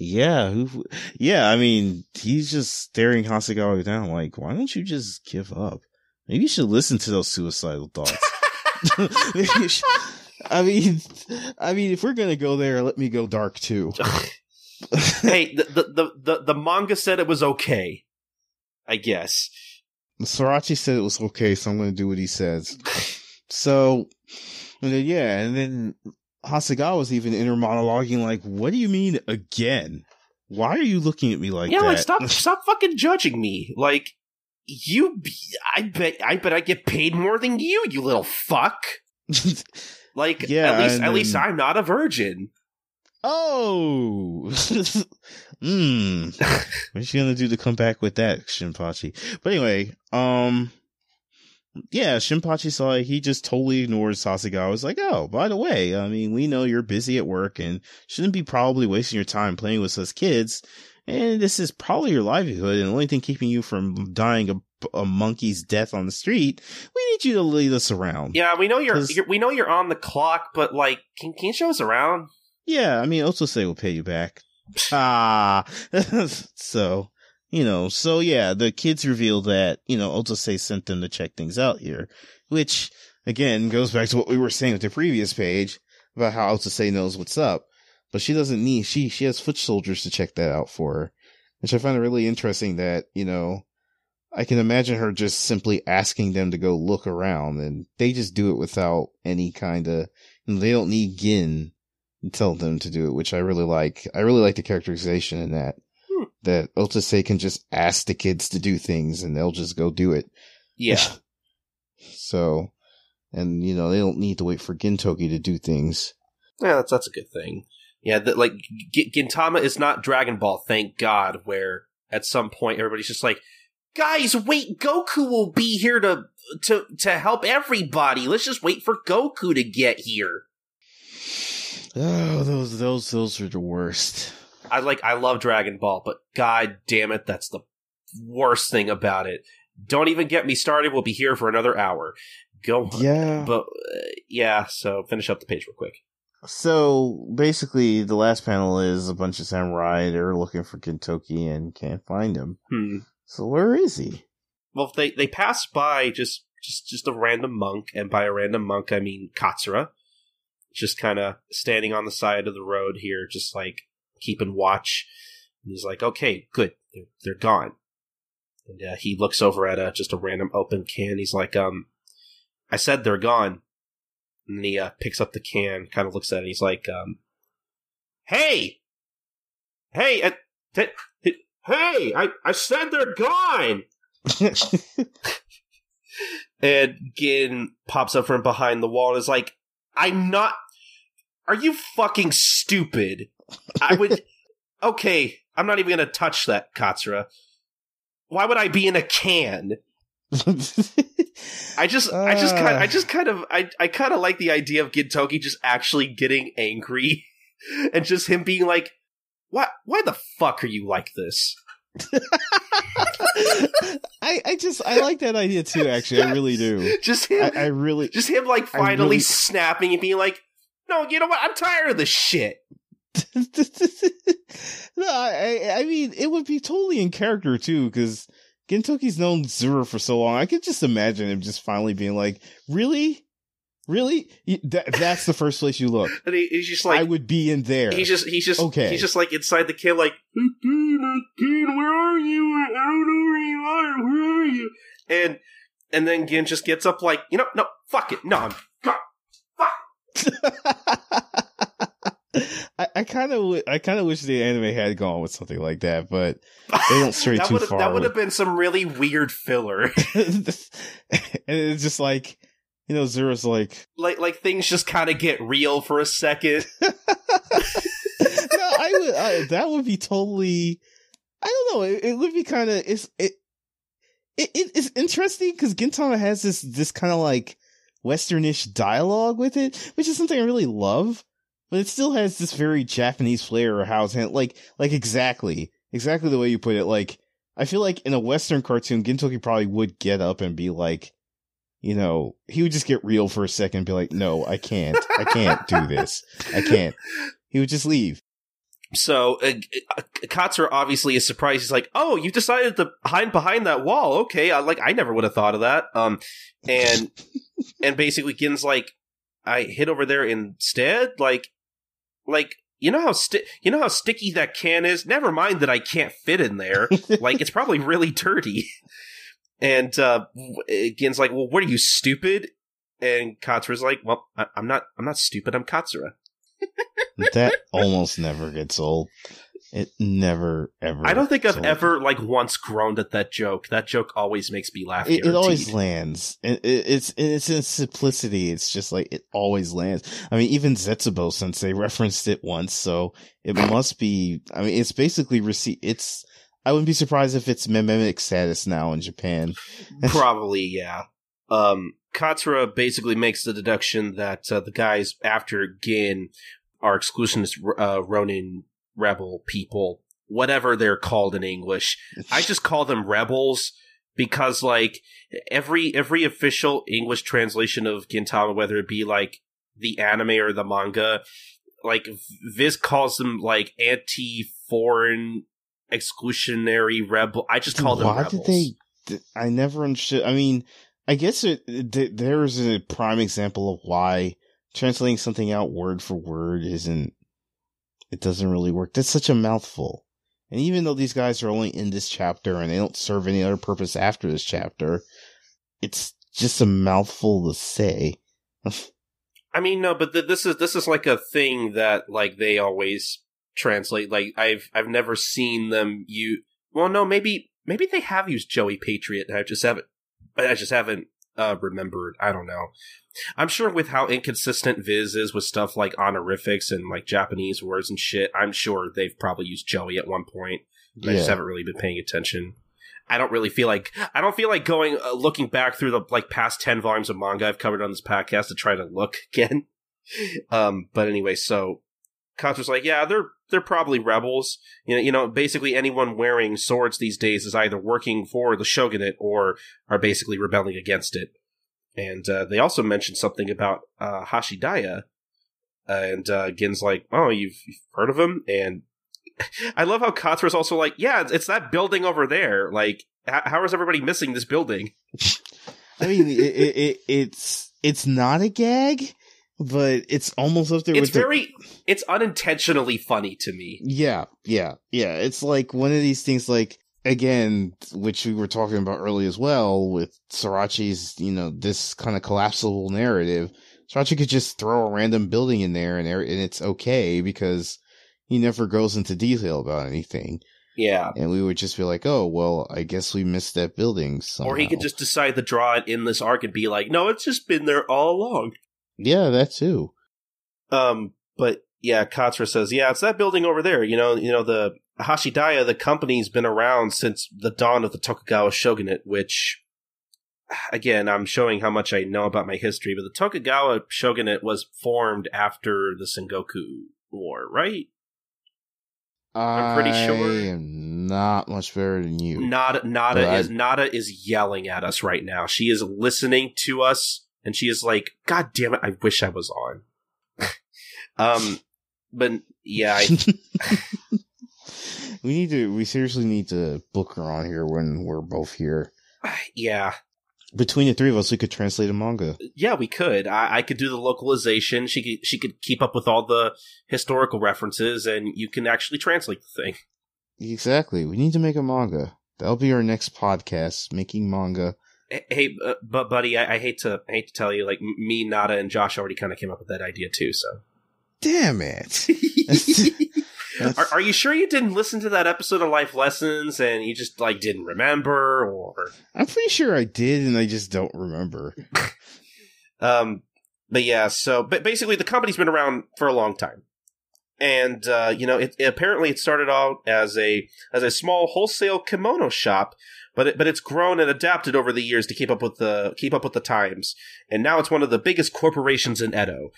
Yeah, who, yeah. I mean, he's just staring Hasegawa down. Like, why don't you just give up? Maybe you should listen to those suicidal thoughts. I mean, I mean, if we're gonna go there, let me go dark too. hey, the, the, the, the manga said it was okay. I guess. Sorachi said it was okay, so I'm to do what he says. so, and then, yeah, and then Hasegawa was even inner monologuing, like, what do you mean again? Why are you looking at me like yeah, that? like stop, stop fucking judging me. Like, you, I bet, I bet I get paid more than you, you little fuck. like, yeah, at least, at then, least I'm not a virgin. Oh, hmm. What's she gonna do to come back with that, Shinpachi? But anyway, um, yeah, Shinpachi saw it. He just totally ignored Hasegawa. I was like, oh, by the way, I mean, we know you're busy at work and shouldn't be probably wasting your time playing with us kids. And this is probably your livelihood and the only thing keeping you from dying a, a monkey's death on the street. We need you to lead us around. Yeah, we know you're, you're we know you're on the clock, but like, can, can you show us around? Yeah, I mean, also say we'll pay you back. ah, so you know, so yeah, the kids reveal that you know Otose sent them to check things out here, which again goes back to what we were saying with the previous page about how Otose knows what's up, but she doesn't need she she has foot soldiers to check that out for her, which I find it really interesting that you know. I can imagine her just simply asking them to go look around and they just do it without any kind of, they don't need Gin tell them to do it, which I really like. I really like the characterization in that. That Otose can just ask the kids to do things and they'll just go do it. Yeah. So, and you know, they don't need to wait for Gintoki to do things. Yeah, that's that's a good thing. Yeah, that like G- Gintama is not Dragon Ball, thank God. Where at some point everybody's just like, guys, wait, Goku will be here to to to help everybody. Let's just wait for Goku to get here. Oh, those those those are the worst. I like I love Dragon Ball, but god damn it, that's the worst thing about it. Don't even get me started. We'll be here for another hour. Go on. Yeah. But uh, yeah, so finish up the page real quick. So basically, the last panel is a bunch of samurai. They're looking for Gintoki and can't find him. Hmm. So where is he? Well, they they pass by just just just a random monk, and by a random monk I mean Katsura, just kind of standing on the side of the road here, just like keeping watch. And he's like, "Okay, good, they're, they're gone." And uh, he looks over at a, just a random open can. He's like, "Um, I said they're gone." And he uh, picks up the can, kind of looks at it. He's like, um, "Hey, hey, uh, t- t- hey! I I said they're gone." And Gin pops up from behind the wall and is like, I'm not. Are you fucking stupid? I would. okay, I'm not even gonna touch that, Katsura. Why would I be in a can? I just, I just ah. kind, I just kind of, I, I kind of like the idea of Gintoki just actually getting angry, and just him being like, "Why, why the fuck are you like this?" I I just I like that idea too. Actually, I really do. Just him, I, I really just him, like finally really- snapping and being like, "No, you know what? I'm tired of this shit." no, I, I mean, it would be totally in character too, because Gintoki's known Zura for so long. I could just imagine him just finally being like, "Really, really? That, that's the first place you look. And he, he's just like, I would be in there." he's just, he's just, Okay. he's just like inside the kid, like, again, where are you? I don't know where you are. Where are you? And and then Gin just gets up, like, you know, no, fuck it, no, I'm, I, I kind of, I kind of wish the anime had gone with something like that, but they don't stray that too would have far. that would have been some really weird filler. and it's just like, you know, Zura's like, like like things just kind of get real for a second. no, I would, I, that would be totally, I don't know, it, it would be kind of, it's, it, it, it, it's interesting because Gintama has this, this kind of like westernish dialogue with it, which is something I really love, but it still has this very Japanese flair of it's, like, like exactly, exactly the way you put it, like, I feel like in a Western cartoon, Gintoki probably would get up and be like, you know, he would just get real for a second and be like, no, I can't. I can't do this. I can't. He would just leave. So uh, uh, Katsura obviously is surprised. He's like, "Oh, you decided to hide behind that wall? Okay, I, like I never would have thought of that." Um, and and basically Gin's like, "I hid over there instead." Like, like you know how sti- you know how sticky that can is. Never mind that I can't fit in there. like it's probably really dirty. And uh, w- Gin's like, "Well, what are you stupid?" And Katsura's like, "Well, I- I'm not. I'm not stupid. I'm Katsura." that almost never gets old. It never, ever. I don't think I've ever like once groaned at that joke. That joke always makes me laugh. It, it always lands. It, it, it's it's in simplicity. It's just like it always lands. I mean, even Zetsubou Sensei they referenced it once, so it must be. I mean, it's basically receipt. It's. I wouldn't be surprised if it's mimic status now in Japan. Probably, yeah. Um, Katsura basically makes the deduction that uh, the guys after Gin are exclusionist uh, Ronin rebel people, whatever they're called in English. I just call them rebels because, like, every every official English translation of Gintama, whether it be like the anime or the manga, like Viz calls them like anti-foreign exclusionary rebel. I just call them Why rebels. did they? I never understood. I mean, I guess it, th- there's a prime example of why translating something out word for word isn't. It doesn't really work. That's such a mouthful. And even though these guys are only in this chapter and they don't serve any other purpose after this chapter, it's just a mouthful to say. I mean, no, but th- this is this is like a thing that like they always translate. Like I've I've never seen them you. Well, no, maybe maybe they have used Joui Patriot. I just haven't. I just haven't uh, remembered. I don't know. I'm sure with how inconsistent Viz is with stuff like honorifics and like Japanese words and shit, I'm sure they've probably used Joui at one point. I just haven't really been paying attention. I don't really feel like I don't feel like going uh, looking back through the like past ten volumes of manga I've covered on this podcast to try to look again. Um, but anyway, so Katsura's like, yeah, they're they're probably rebels. You know, you know, basically anyone wearing swords these days is either working for the shogunate or are basically rebelling against it. And uh, they also mentioned something about uh, Hashidaya, and uh, Gin's like, "Oh, you've, you've heard of him?" And I love how Katsura's also like, "Yeah, it's, it's that building over there. Like, h- how is everybody missing this building?" I mean, it, it, it, it's it's not a gag, but it's almost up there. It's with the- very, it's unintentionally funny to me. Yeah, yeah, yeah. It's like one of these things, like, again, which we were talking about earlier as well, with Sorachi's, you know, this kind of collapsible narrative. Sorachi could just throw a random building in there and, and it's okay because he never goes into detail about anything. Yeah. And we would just be like, oh, well, I guess we missed that building. Somehow. Or he could just decide to draw it in this arc and be like, "No, it's just been there all along." Yeah, that too. Um, but yeah, Katsura says, yeah, it's that building over there. You know, you know the Hashidaya, the company's been around since the dawn of the Tokugawa shogunate. Which, again, I'm showing how much I know about my history. But the Tokugawa shogunate was formed after the Sengoku War, right? I'm pretty sure- I am not much better than you. Nada, Nada But I- is Nada is yelling at us right now. She is listening to us, and she is like, "God damn it! I wish I was on." um, but yeah, I, we need to. We seriously need to book her on here when we're both here. yeah. Between the three of us, we could translate a manga. Yeah, we could. I, I could do the localization. She could she could keep up with all the historical references, and you can actually translate the thing. Exactly. We need to make a manga. That'll be our next podcast, making manga. Hey, uh, but buddy, I, I hate to I hate to tell you, like me, Nada, and Josh already kind of came up with that idea too. So, Damn it! are, are you sure you didn't listen to that episode of Life Lessons and you just like didn't remember, or I'm pretty sure I did, and I just don't remember. Um, but yeah, so but basically the company's been around for a long time, and uh, you know, it, it- apparently it started out as a as a small wholesale kimono shop, but it, but it's grown and adapted over the years to keep up with the keep up with the times, and now it's one of the biggest corporations in Edo.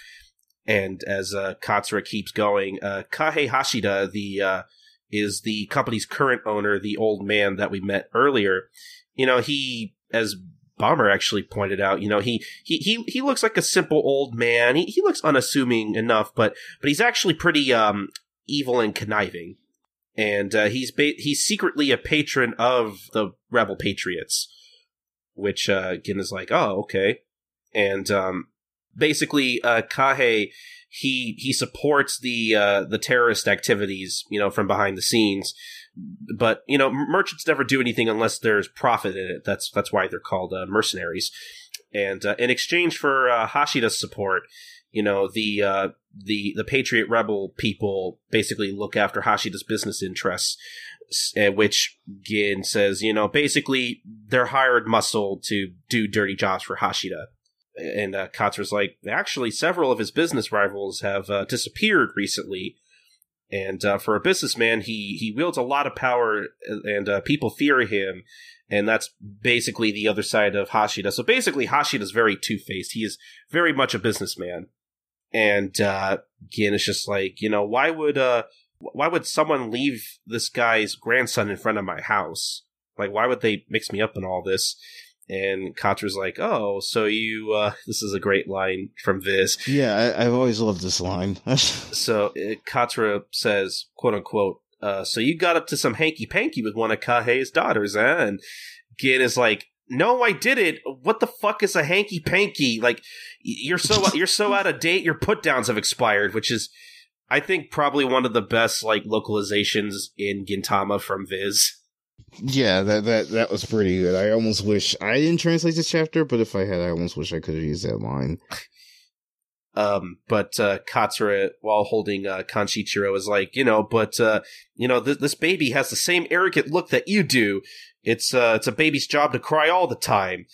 And as uh, Katsura keeps going, uh, Kahei Hashida, the uh, is the company's current owner, the old man that we met earlier. You know, he as Bomber actually pointed out, you know, he he he he looks like a simple old man. He he looks unassuming enough, but but he's actually pretty um evil and conniving. And uh, he's ba- he's secretly a patron of the rebel patriots, which uh, again is like, oh okay. And um, basically, uh, Kahei he he supports the uh, the terrorist activities, you know, from behind the scenes. But you know, merchants never do anything unless there's profit in it. That's that's why they're called uh, mercenaries. And uh, in exchange for uh, Hashida's support, you know, the uh, the the Patriot Rebel people basically look after Hashida's business interests. uh, Which Gin says, you know, basically they're hired muscle to do dirty jobs for Hashida. And uh, Katsura's like, actually, several of his business rivals have uh, disappeared recently. And uh, for a businessman, he he wields a lot of power, and uh, people fear him. And that's basically the other side of Hashida. So basically, Hashida is very two faced. He is very much a businessman. And uh, Gin is just like, you know, why would uh, why would someone leave this guy's grandson in front of my house? Like, why would they mix me up in all this? And Katsura's like, oh, so you, uh, this is a great line from Viz. Yeah, I, I've always loved this line. So uh, Katsura says, quote unquote, uh, so you got up to some hanky panky with one of Kahei's daughters, eh? And Gin is like, no, I did it. What the fuck is a hanky panky? Like, you're so you're so out of date. Your put downs have expired, which is, I think, probably one of the best like localizations in Gintama from Viz. yeah, that that that was pretty good. I almost wish I didn't translate this chapter, but if I had, I almost wish I could have used that line. Um, but uh, Katsura, while holding uh, Kanshichiro, is like, you know, but uh, you know, th- this baby has the same arrogant look that you do. It's uh, it's a baby's job to cry all the time.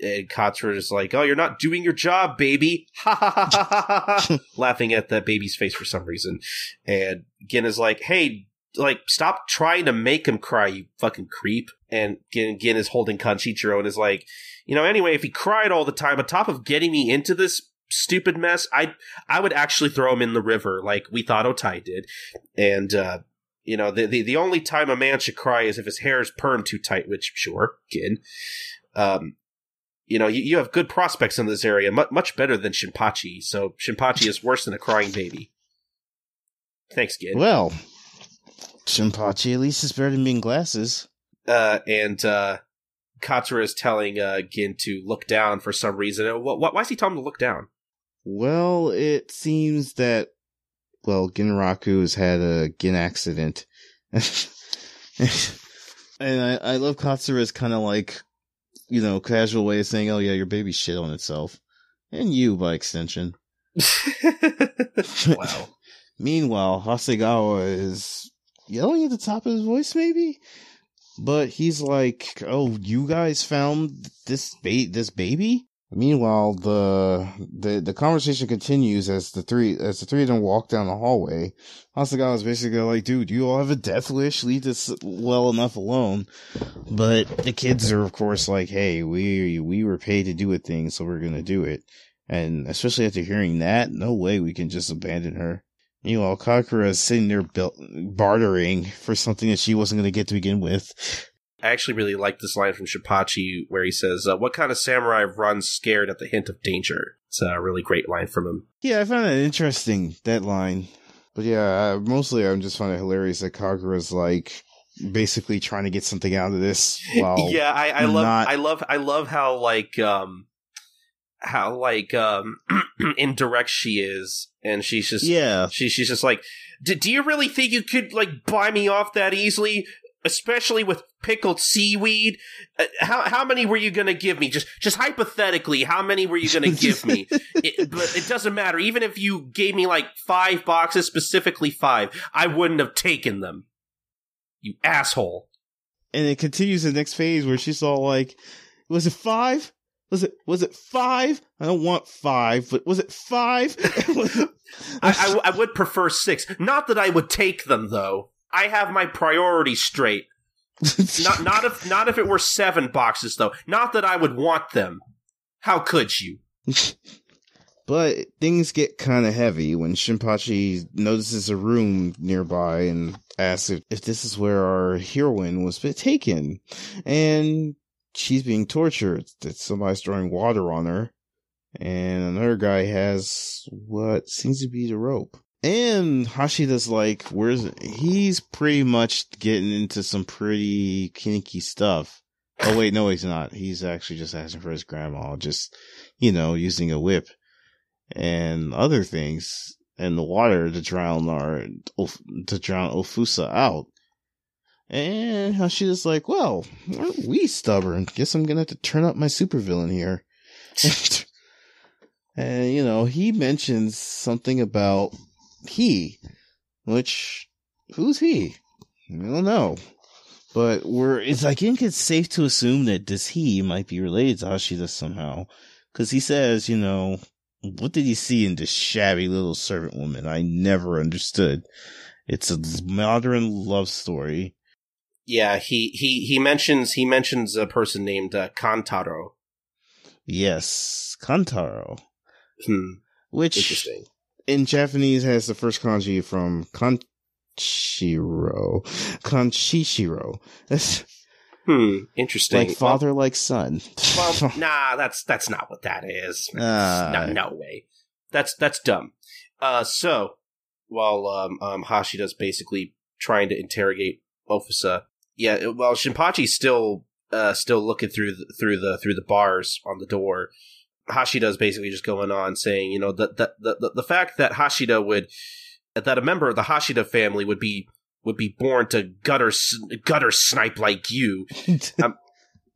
And Katsura is like, "Oh, you're not doing your job, baby!" Ha ha ha ha ha ha, laughing at that baby's face for some reason. And Gin is like, "Hey, like, stop trying to make him cry, you fucking creep." And Gin, Gin is holding Kanshichiro and is like, "You know, anyway, if he cried all the time, on top of getting me into this stupid mess, I I would actually throw him in the river, like we thought Otae did." And uh, you know, the, the the only time a man should cry is if his hair is permed too tight, which sure, Gin. Um, you know, you, you have good prospects in this area, much much better than Shinpachi. So Shinpachi is worse than a crying baby. Thanks, Gin. Well, Shinpachi at least is better than being glasses. Uh, and uh, Katsura is telling uh, Gin to look down for some reason. Uh, wh- wh- why is he telling him to look down? Well, it seems that well, Ginraku has had a Gin accident. and I, I love Katsura's kind of like, you know, casual way of saying, oh yeah, your baby shit on itself. And you, by extension. wow. Meanwhile, Hasegawa is yelling at the top of his voice, maybe? But he's like, oh, you guys found this ba- this baby? Meanwhile, the, the the conversation continues as the three as the three of them walk down the hallway. Hasegawa is basically like, dude, you all have a death wish. Leave this well enough alone. But the kids are, of course, like, hey, we we were paid to do a thing, so we're gonna do it. And especially after hearing that, no way we can just abandon her. Meanwhile, Kagura is sitting there bartering for something that she wasn't going to get to begin with. I actually really like this line from Shinpachi where he says, uh, What kind of samurai runs scared at the hint of danger? It's a really great line from him. Yeah, I found that interesting, that line. But yeah, uh, mostly I'm just finding it hilarious that Kagura's like basically trying to get something out of this. Yeah, I, I love, not- I love, I love how like, um, how like um indirect she is, and she's just yeah, she, she's just like, do you really think you could like buy me off that easily? Especially with pickled seaweed. Uh, how how many were you gonna give me? Just just hypothetically, how many were you gonna give me? it, but it doesn't matter. Even if you gave me like five boxes, specifically five, I wouldn't have taken them. You asshole. and it continues the next phase where she's all like, "Was it five? Was it was it five? I don't want five, but was it five? I, I, I would prefer six. Not that I would take them though. I have my priorities straight. Not not if not if it were seven boxes though. Not that I would want them. How could you? But things get kind of heavy when Shinpachi notices a room nearby and asks if, if this is where our heroine was taken. And she's being tortured. That somebody's throwing water on her. And another guy has what seems to be the rope. And Hashida's like, where's, he's pretty much getting into some pretty kinky stuff. Oh wait, no, he's not. He's actually just asking for his grandma, just, you know, using a whip and other things in the water to drown our to drown Ofusa out. And she like, well, aren't we stubborn? Guess I'm gonna have to turn up my supervillain here. and you know, he mentions something about he, which who's he? I don't know. But we're it's I think it's safe to assume that this he might be related to Hashida somehow. Cause he says, you know, what did he see in this shabby little servant woman? I never understood. It's a modern love story. Yeah, he he he mentions he mentions a person named uh, Kantaro. Yes, Kantaro. Hmm. Which Interesting. In Japanese has the first kanji from Kanshiro. Kanshishiro. That's Hmm. Interesting. like father, like son. Well, well, nah, that's that's not what that is. Ah. no, no way. That's that's dumb. Uh, so while um, um Hashida's basically trying to interrogate Ofusa, yeah, well, Shinpachi's still uh still looking through the, through the through the bars on the door. Hashida's basically just going on saying, you know, that the, the the fact that Hashida would that a member of the Hashida family would be would be born to gutter gutter snipe like you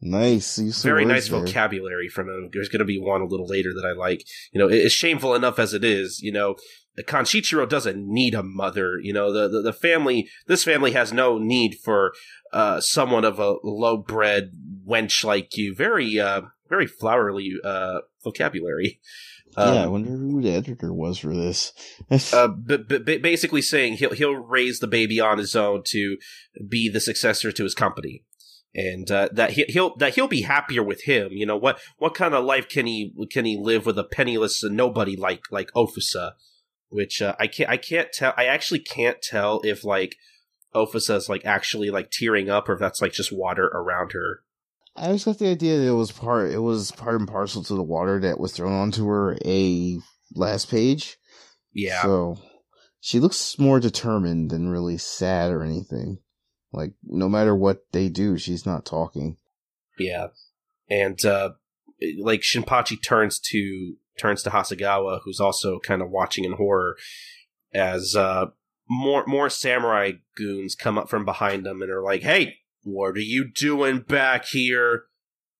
Nice. Use some Very nice there. vocabulary from him. There's going to be one a little later that I like. You know, it's shameful enough as it is. You know, Kanshichiro doesn't need a mother. You know, the, the, the family, this family has no need for uh, someone of a low bred wench like you. Very, uh, very flowery uh, vocabulary. Um, yeah, I wonder who the editor was for this. uh, b- b- b- basically saying he'll he'll raise the baby on his own to be the successor to his company, and uh, that he, he'll that he'll be happier with him. You know what what kind of life can he can he live with a penniless nobody like like Ofusa, which uh, I can't I can't tell I actually can't tell if like Ofusa's like actually like tearing up or if that's like just water around her. I always got the idea that it was part it was part and parcel to the water that was thrown onto her a last page. Yeah, So she looks more determined than really sad or anything. Like no matter what they do, she's not talking. Yeah, and uh, like Shinpachi turns to turns to Hasegawa, who's also kind of watching in horror as uh, more more samurai goons come up from behind them and are like, "Hey, what are you doing back here?"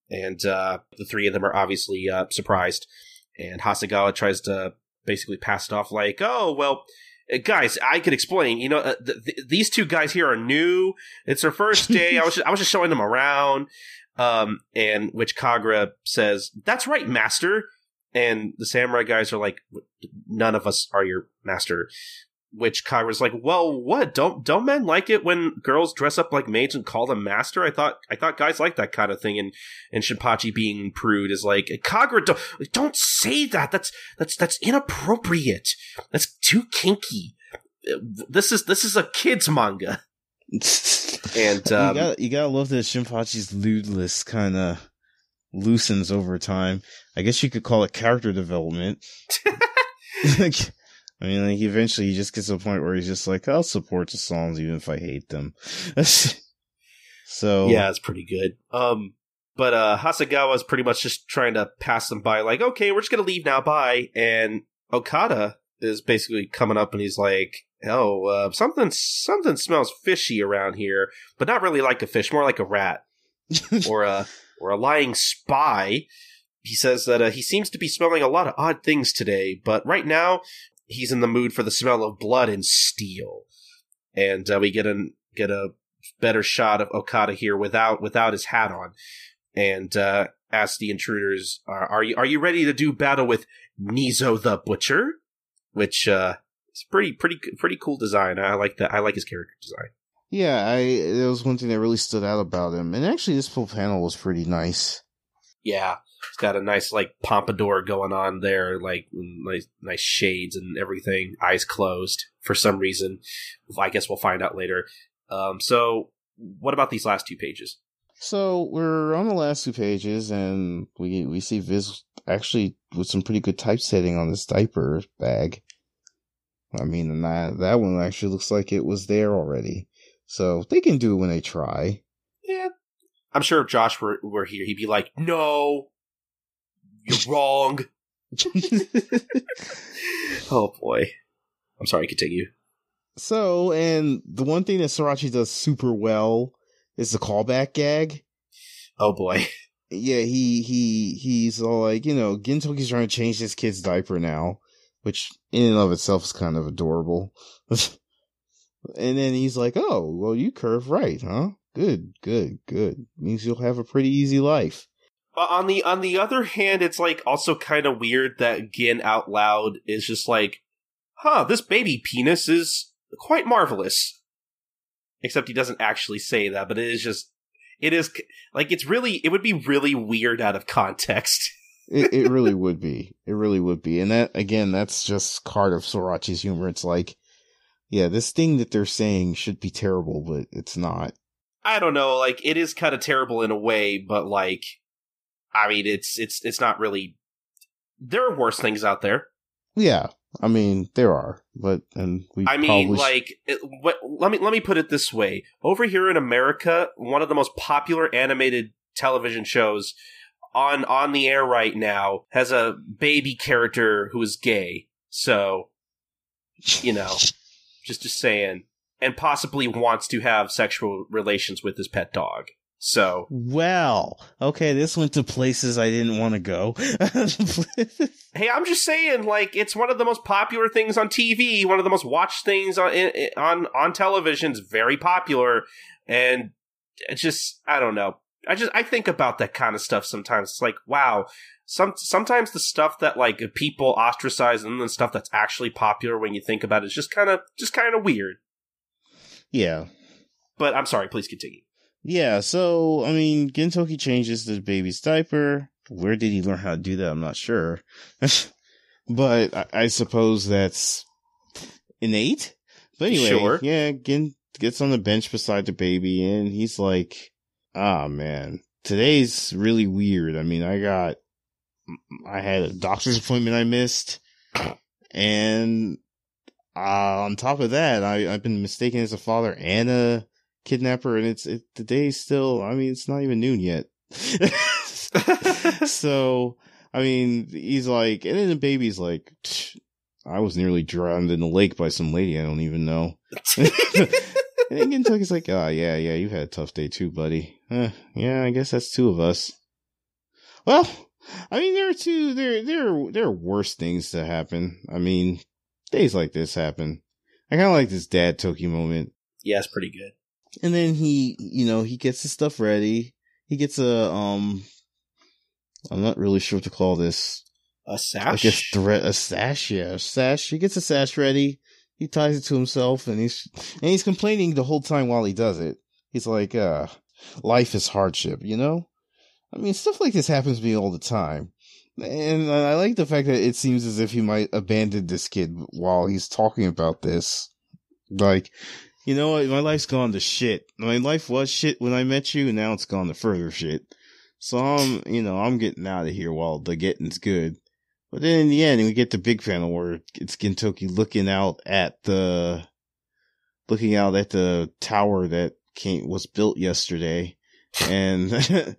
And uh, the three of them are obviously uh, surprised, and Hasegawa tries to basically pass it off like, "Oh, well." uh, Guys, I could explain. You know, uh, th- th- these two guys here are new. It's their first day. I was just, I was just showing them around. Um, and which Kagura says, "That's right, master." And the samurai guys are like, "None of us are your master." Which Kagura's like, "Well, what? Don't don't men like it when girls dress up like maids and call them master? I thought I thought guys like that kind of thing." And and Shinpachi being prude is like, "Kagura, don't don't say that. That's that's that's inappropriate. That's too kinky. This is this is a kids manga." And um, you got you gotta love that Shinpachi's lewd list kind of loosens over time. I guess you could call it character development. like, I mean, like eventually he just gets to a point where he's just like, I'll support the songs even if I hate them. so Yeah, it's pretty good. Um, but uh, Hasegawa is pretty much just trying to pass them by, like, okay, we're just gonna leave now, bye. And Okada is basically coming up and he's like, "Oh, uh, something something smells fishy around here, but not really like a fish, more like a rat or a or a lying spy." He says that uh, he seems to be smelling a lot of odd things today, but right now he's in the mood for the smell of blood and steel. And uh, we get a get a better shot of Okada here without without his hat on, and uh, asks the intruders, are, "Are you are you ready to do battle with Nizo the Butcher?" Which uh, is pretty pretty pretty cool design. I like that. I like his character design. yeah, I there was one thing that really stood out about him, and actually this full panel was pretty nice. Yeah, it's got a nice like pompadour going on there, like nice nice shades and everything. Eyes closed for some reason. I guess we'll find out later. Um, so, what about these last two pages? So we're on the last two pages, and we we see Viz actually with some pretty good typesetting on this diaper bag. I mean, that that one actually looks like it was there already. So they can do it when they try. Yeah. I'm sure if Josh were, were here, he'd be like, no, you're wrong. oh boy. I'm sorry, continue. so, and the one thing that Sorachi does super well is the callback gag. Oh boy. yeah, he he he's all like, you know, Gintoki's trying to change this kid's diaper now, which in and of itself is kind of adorable. and then he's like, "Oh, well, you curve right, huh? Good, good, good. Means you'll have a pretty easy life." But on the on the other hand, it's like also kind of weird that Gin out loud is just like, huh, this baby penis is quite marvelous. Except he doesn't actually say that, but it is just it is like it's really it would be really weird out of context. It, it really would be. It really would be. And that again, that's just part of Sorachi's humor. It's like, yeah, this thing that they're saying should be terrible, but it's not. I don't know, like it is kind of terrible in a way, but like I mean, it's it's it's not really. There are worse things out there. Yeah, I mean there are, but and we. I mean, like, it, what, let me let me put it this way: over here in America, one of the most popular animated television shows on on the air right now has a baby character who is gay. So, you know, just just saying, and possibly wants to have sexual relations with his pet dog. So, well, okay, this went to places I didn't want to go. hey, I'm just saying, like, it's one of the most popular things on TV, one of the most watched things on on on television. It's very popular, and it's just I don't know. I just I think about that kind of stuff sometimes. It's like, wow, some sometimes the stuff that like people ostracize and the stuff that's actually popular when you think about it is just kind of just kind of weird. Yeah. But I'm sorry, please continue. Yeah, so I mean, Gintoki changes the baby's diaper. Where did he learn how to do that? I'm not sure. but I, I, suppose that's innate. But anyway, sure. yeah, Gin gets on the bench beside the baby and he's like, ah, oh, man, today's really weird. I mean, I got, I had a doctor's appointment I missed and uh, on top of that, I, I've been mistaken as a father and a kidnapper, and it's it, the day's still. I mean, it's not even noon yet. so, I mean, he's like, and then the baby's like, I was nearly drowned in the lake by some lady I don't even know. and then Gintoki's like, oh yeah, yeah, you've had a tough day too, buddy. Uh, yeah, I guess that's two of us. Well, I mean, there are two, there, there, there are worse things to happen. I mean, days like this happen. I kind of like this dad Toki moment. Yeah, it's pretty good. And then he, you know, he gets his stuff ready. He gets a, um, I'm not really sure what to call this. A sash? I guess threat, a sash, yeah, a sash. He gets a sash ready. He ties it to himself and he's, and he's complaining the whole time while he does it. He's like, uh, life is hardship, you know? I mean, stuff like this happens to me all the time. And I like the fact that it seems as if he might abandon this kid while he's talking about this. Like, you know what? My life's gone to shit. My life was shit when I met you, and now it's gone to further shit. So I'm, you know, I'm getting out of here while the getting's good. But then in the end, we get the big panel where it's Gintoki looking out at the, looking out at the tower that came, was built yesterday. And, and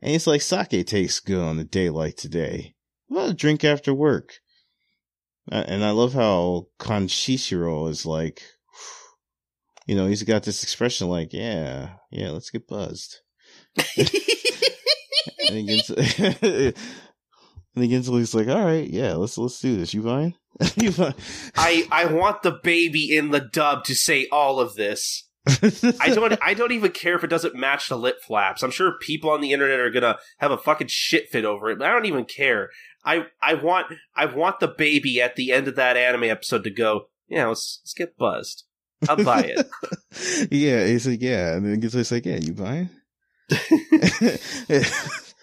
it's like sake tastes good on a day like today. What a drink after work. And I love how Kanshichiro is like, you know, he's got this expression like, yeah, yeah, let's get buzzed. and he gets, and like, all right, yeah, let's, let's do this. You fine? you fine? I, I want the baby in the dub to say all of this. I don't I don't even care if it doesn't match the lip flaps. I'm sure people on the internet are gonna have a fucking shit fit over it, but I don't even care. I I want I want the baby at the end of that anime episode to go, yeah, let's let's get buzzed. I'll buy it. yeah, he's like, yeah, and then gets like, yeah, you buy it?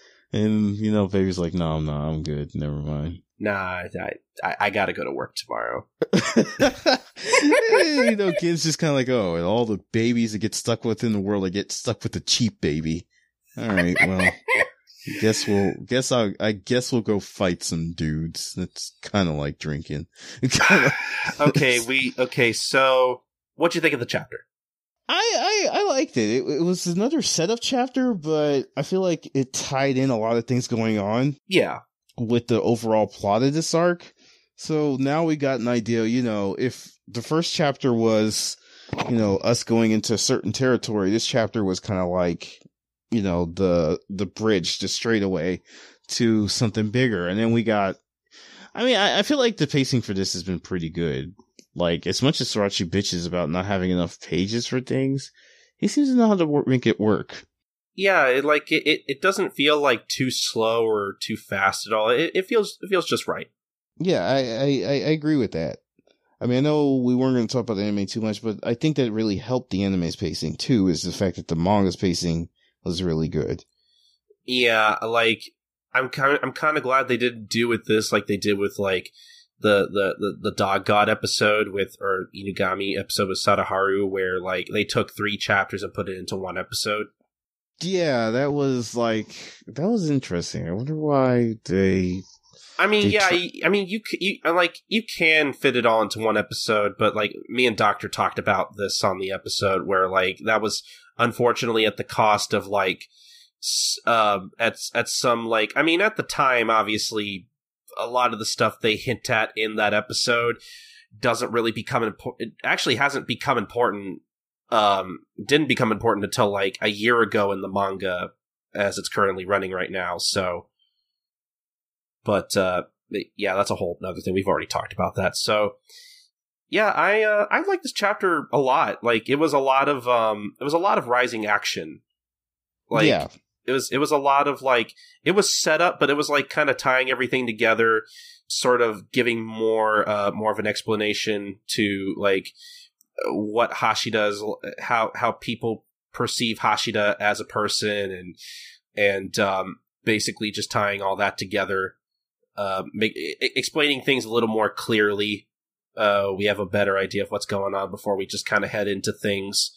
and you know, baby's like, no, I'm not. I'm good. Never mind. Nah, I I, I got to go to work tomorrow. you know, kids just kind of like, oh, and all the babies that get stuck with in the world, they get stuck with the cheap baby. All right, well, guess we'll guess I I guess we'll go fight some dudes. That's kind of like drinking. okay, we okay. So What'd you think of the chapter? I, I, I liked it. it. It was another setup chapter, but I feel like it tied in a lot of things going on. Yeah. With the overall plot of this arc. So now we got an idea, you know, if the first chapter was, you know, us going into a certain territory, this chapter was kind of like, you know, the, the bridge just straight away to something bigger. And then we got, I mean, I, I feel like the pacing for this has been pretty good. Like, as much as Sorachi bitches about not having enough pages for things, he seems to know how to work, make it work. Yeah, it, like it, it, it doesn't feel like too slow or too fast at all. It, it feels it feels just right. Yeah, I, I, I agree with that. I mean, I know we weren't going to talk about the anime too much, but I think that really helped the anime's pacing too. Is the fact that the manga's pacing was really good. Yeah, like I'm kind of I'm kind of glad they didn't do with this like they did with like the, the, the, the dog god episode with or Inugami episode with Sadaharu where like they took three chapters and put it into one episode. Yeah, that was like that was interesting. I wonder why they. I mean, they yeah, tr- I mean, you, you like you can fit it all into one episode, but like me and Doctor talked about this on the episode where like that was unfortunately at the cost of like um at at some like I mean at the time obviously a lot of the stuff they hint at in that episode doesn't really become important. It actually hasn't become important um, didn't become important until like a year ago in the manga, as it's currently running right now. So, but uh, yeah, that's a whole other thing. We've already talked about that. So, yeah, I uh, I like this chapter a lot. Like it was a lot of um, it was a lot of rising action. Like yeah. It was it was a lot of like it was set up, but it was like kind of tying everything together, sort of giving more uh more of an explanation to like what Hashida's how how people perceive Hashida as a person and and um basically just tying all that together uh, make, explaining things a little more clearly. Uh, we have a better idea of what's going on before we just kind of head into things.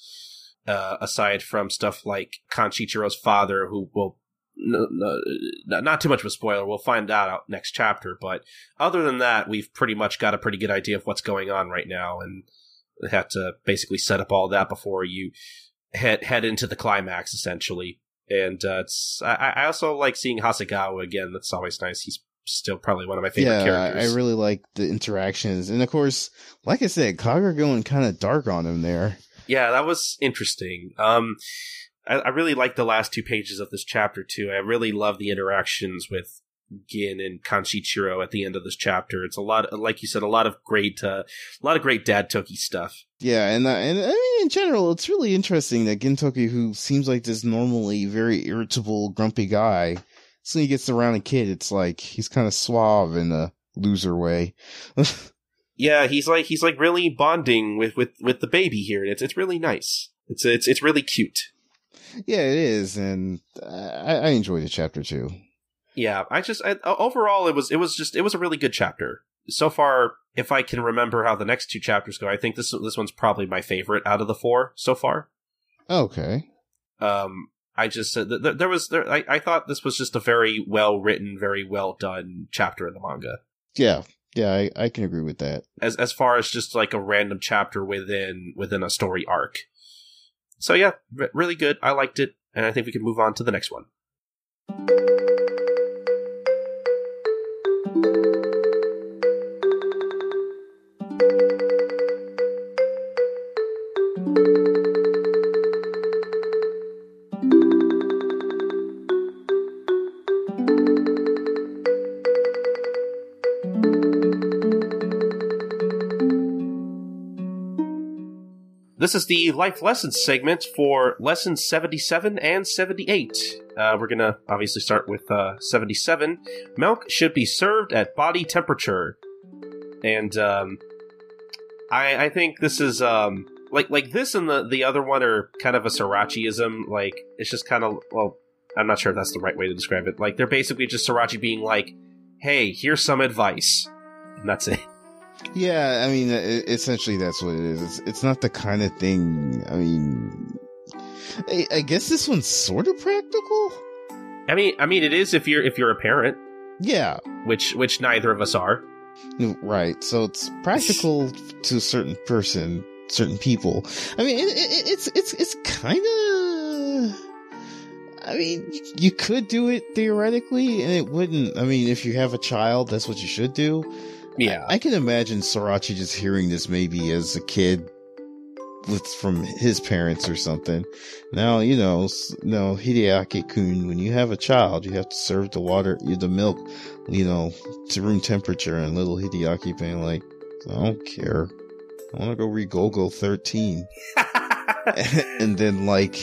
Uh, aside from stuff like Kanshichiro's father, who will no, no, not too much of a spoiler. We'll find that out next chapter, but other than that, we've pretty much got a pretty good idea of what's going on right now, and have to basically set up all that before you head head into the climax, essentially. And uh, it's I, I also like seeing Hasegawa again. That's always nice. He's still probably one of my favorite yeah, characters. I really like the interactions, and of course, like I said, Kaga going kind of dark on him there. Yeah, that was interesting. Um, I, I really like the last two pages of this chapter too. I really love the interactions with Gin and Kanshichiro at the end of this chapter. It's a lot, like you said, a lot of great, uh, a lot of great Dad Toki stuff. Yeah, and uh, and I mean, in general, it's really interesting that Gintoki, who seems like this normally very irritable, grumpy guy, so he gets around a kid, it's like he's kind of suave in a loser way. yeah, he's like he's like really bonding with with with the baby here. It's it's really nice. It's it's it's really cute. Yeah, it is, and I, I enjoyed the chapter too. Yeah, I just I, overall it was it was just it was a really good chapter so far. If I can remember how the next two chapters go, I think this this one's probably my favorite out of the four so far. Okay. Um, I just said uh, that there was there. I, I thought this was just a very well written, very well done chapter in the manga. Yeah, yeah, I, I can agree with that. As as far as just like a random chapter within within a story arc. So yeah, really good. I liked it, and I think we can move on to the next one. This is the life lessons segment for lessons 77 and 78. Uh, we're going to obviously start with uh, 77. Milk should be served at body temperature. And um, I, I think this is um, like like this and the, the other one are kind of a Sorachiism. Like, it's just kind of, well, I'm not sure if that's the right way to describe it. Like, they're basically just Sorachi being like, hey, here's some advice. And that's it. Yeah, I mean, essentially that's what it is. It's, it's not the kind of thing. I mean, I, I guess this one's sort of practical. I mean, I mean, it is if you're if you're a parent. Yeah, which which neither of us are. Right. So it's practical to a certain person, certain people. I mean, it, it, it's it's it's kind of. I mean, you could do it theoretically, and it wouldn't. I mean, if you have a child, that's what you should do. Yeah. I, I can imagine Sorachi just hearing this maybe as a kid with from his parents or something. Now, you know, no, Hideaki kun, when you have a child, you have to serve the water, the milk, you know, to room temperature and little Hideaki being like, I don't care. I want to go read Golgo 13. and then like,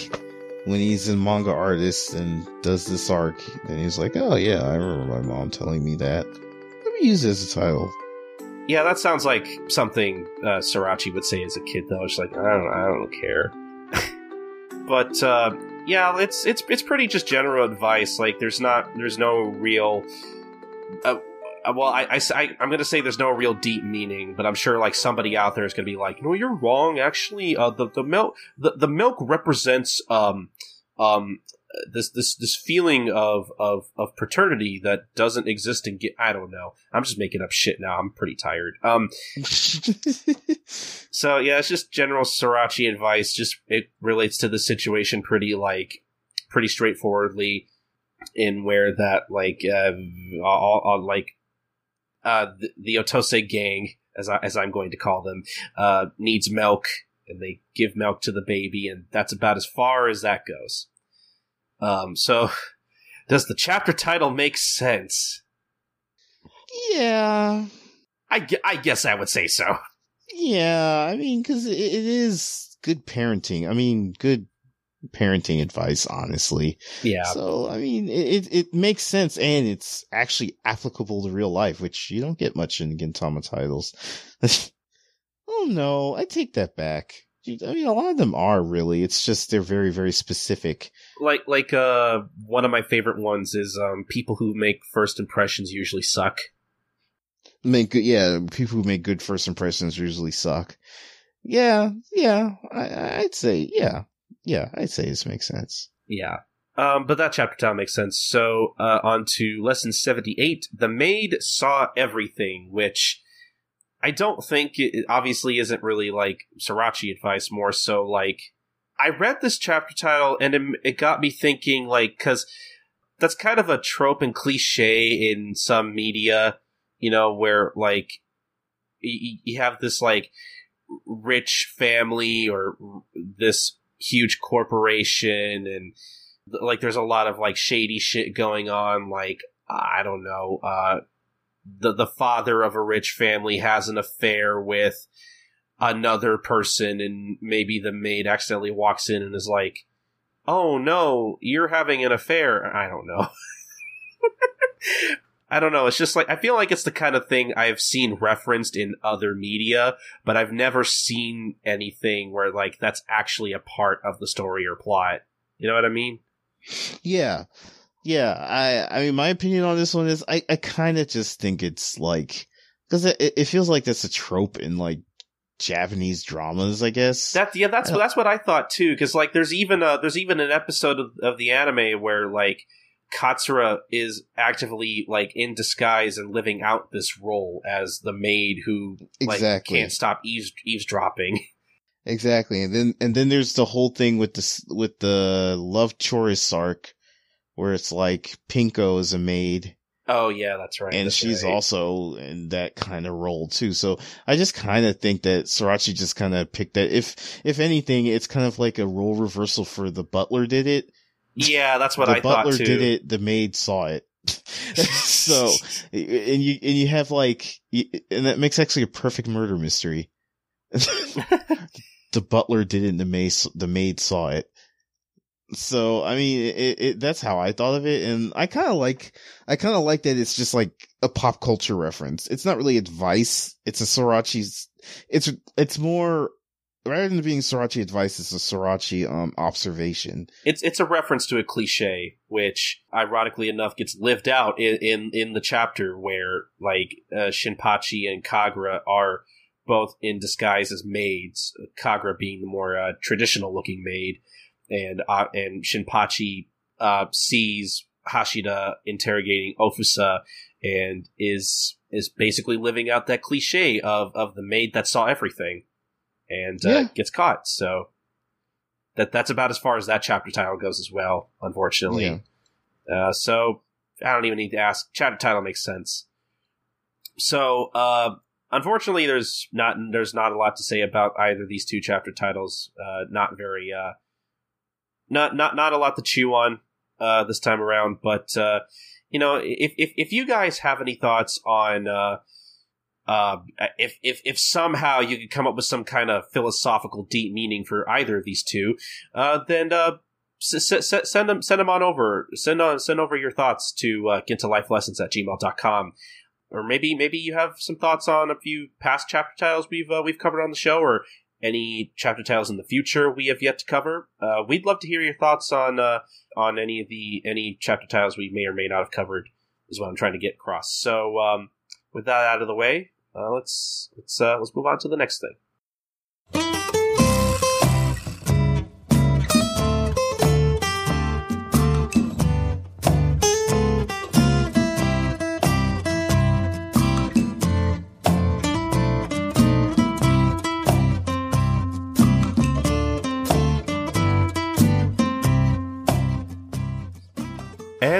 when he's in manga artist and does this arc, and he's like, oh yeah, I remember my mom telling me that. Let me use it as a title. Yeah, that sounds like something uh, Sorachi would say as a kid, though. It's like I don't, I don't care. but uh, yeah, it's it's it's pretty just general advice. Like there's not there's no real. Uh, uh well, I, I, am gonna say there's no real deep meaning, but I'm sure like somebody out there is gonna be like, no, you're wrong. Actually, uh, the the milk the, the milk represents um um this this this feeling of of of paternity that doesn't exist in I don't know. I'm just making up shit now. I'm pretty tired. Um So yeah, it's just general Sorachi advice. Just it relates to the situation pretty like pretty straightforwardly in where that like uh all, all like uh the, the Otose gang as I, as I'm going to call them uh needs milk and they give milk to the baby, and that's about as far as that goes. Um, so, does the chapter title make sense? Yeah, I, I guess I would say so. Yeah, I mean, because it, it is good parenting. I mean, good parenting advice, honestly. Yeah. So, I mean, it, it makes sense and it's actually applicable to real life, which you don't get much in Gintama titles. oh no, I take that back. I mean, a lot of them are really. It's just they're very, very specific. Like, like, uh, one of my favorite ones is, um, people who make first impressions usually suck. Make good, yeah. People who make good first impressions usually suck. Yeah, yeah. I, I'd say, yeah, yeah. I'd say this makes sense. Yeah. Um, but that chapter title makes sense. So, uh, on to lesson 78. The maid saw everything, which I don't think it obviously isn't really like Sorachi advice, more so like, I read this chapter title and it, it got me thinking, like, cause that's kind of a trope and cliche in some media, you know, where like, you, you have this like rich family or this huge corporation and like there's a lot of like shady shit going on like i don't know uh the the father of a rich family has an affair with another person and maybe the maid accidentally walks in and is like oh no you're having an affair i don't know I don't know. It's just like I feel like it's the kind of thing I've seen referenced in other media, but I've never seen anything where like that's actually a part of the story or plot. You know what I mean? Yeah. Yeah, I I mean my opinion on this one is I I kind of just think it's like cuz it it feels like that's a trope in like Japanese dramas, I guess. That yeah, that's uh, that's what I thought too cuz like there's even a there's even an episode of, of the anime where like Katsura is actively like in disguise and living out this role as the maid who like Exactly. can't stop eaves- eavesdropping. Exactly, and then and then there's the whole thing with this with the love chorus arc, where it's like Pinko is a maid, Oh yeah, that's right. and that's she's right. also in that kind of role too. So I just kind of think that Sorachi just kind of picked that. If if anything, it's kind of like a role reversal for the butler did it. Yeah, that's what the I thought The butler too. did it. The maid saw it. so and you and you have like and that makes actually a perfect murder mystery. the butler did it and the maid the maid saw it. So I mean, it, it that's how I thought of it, and I kind of like I kind of like that it's just like a pop culture reference. It's not really advice. It's a Sorachi's. It's it's more rather than being Sorachi advice, it's a Sorachi um observation. It's it's a reference to a cliche, which ironically enough gets lived out in in, in the chapter where like uh, Shinpachi and Kagura are both in disguise as maids. Kagura being the more uh, traditional looking maid, and uh, and Shinpachi uh, sees Hashida interrogating Ofusa and is is basically living out that cliche of of the maid that saw everything and uh, Yeah. gets caught. So that that's about as far as that chapter title goes as well. Unfortunately, Yeah. uh, so I don't even need to ask. Chapter title makes sense. So uh, unfortunately, there's not there's not a lot to say about either of these two chapter titles. Uh, not very uh, not not not a lot to chew on uh, this time around. But uh, you know, if, if if you guys have any thoughts on uh, uh, if if if somehow you could come up with some kind of philosophical deep meaning for either of these two, uh, then uh, s- s- send them send them on over. Send on send over your thoughts to uh, gintalifelessons at gmail.com. Or maybe maybe you have some thoughts on a few past chapter titles we've uh, we've covered on the show, or any chapter titles in the future we have yet to cover. Uh, we'd love to hear your thoughts on uh, on any of the any chapter titles we may or may not have covered. Is what I'm trying to get across. So um, with that out of the way, uh, let's let's uh, let's move on to the next thing.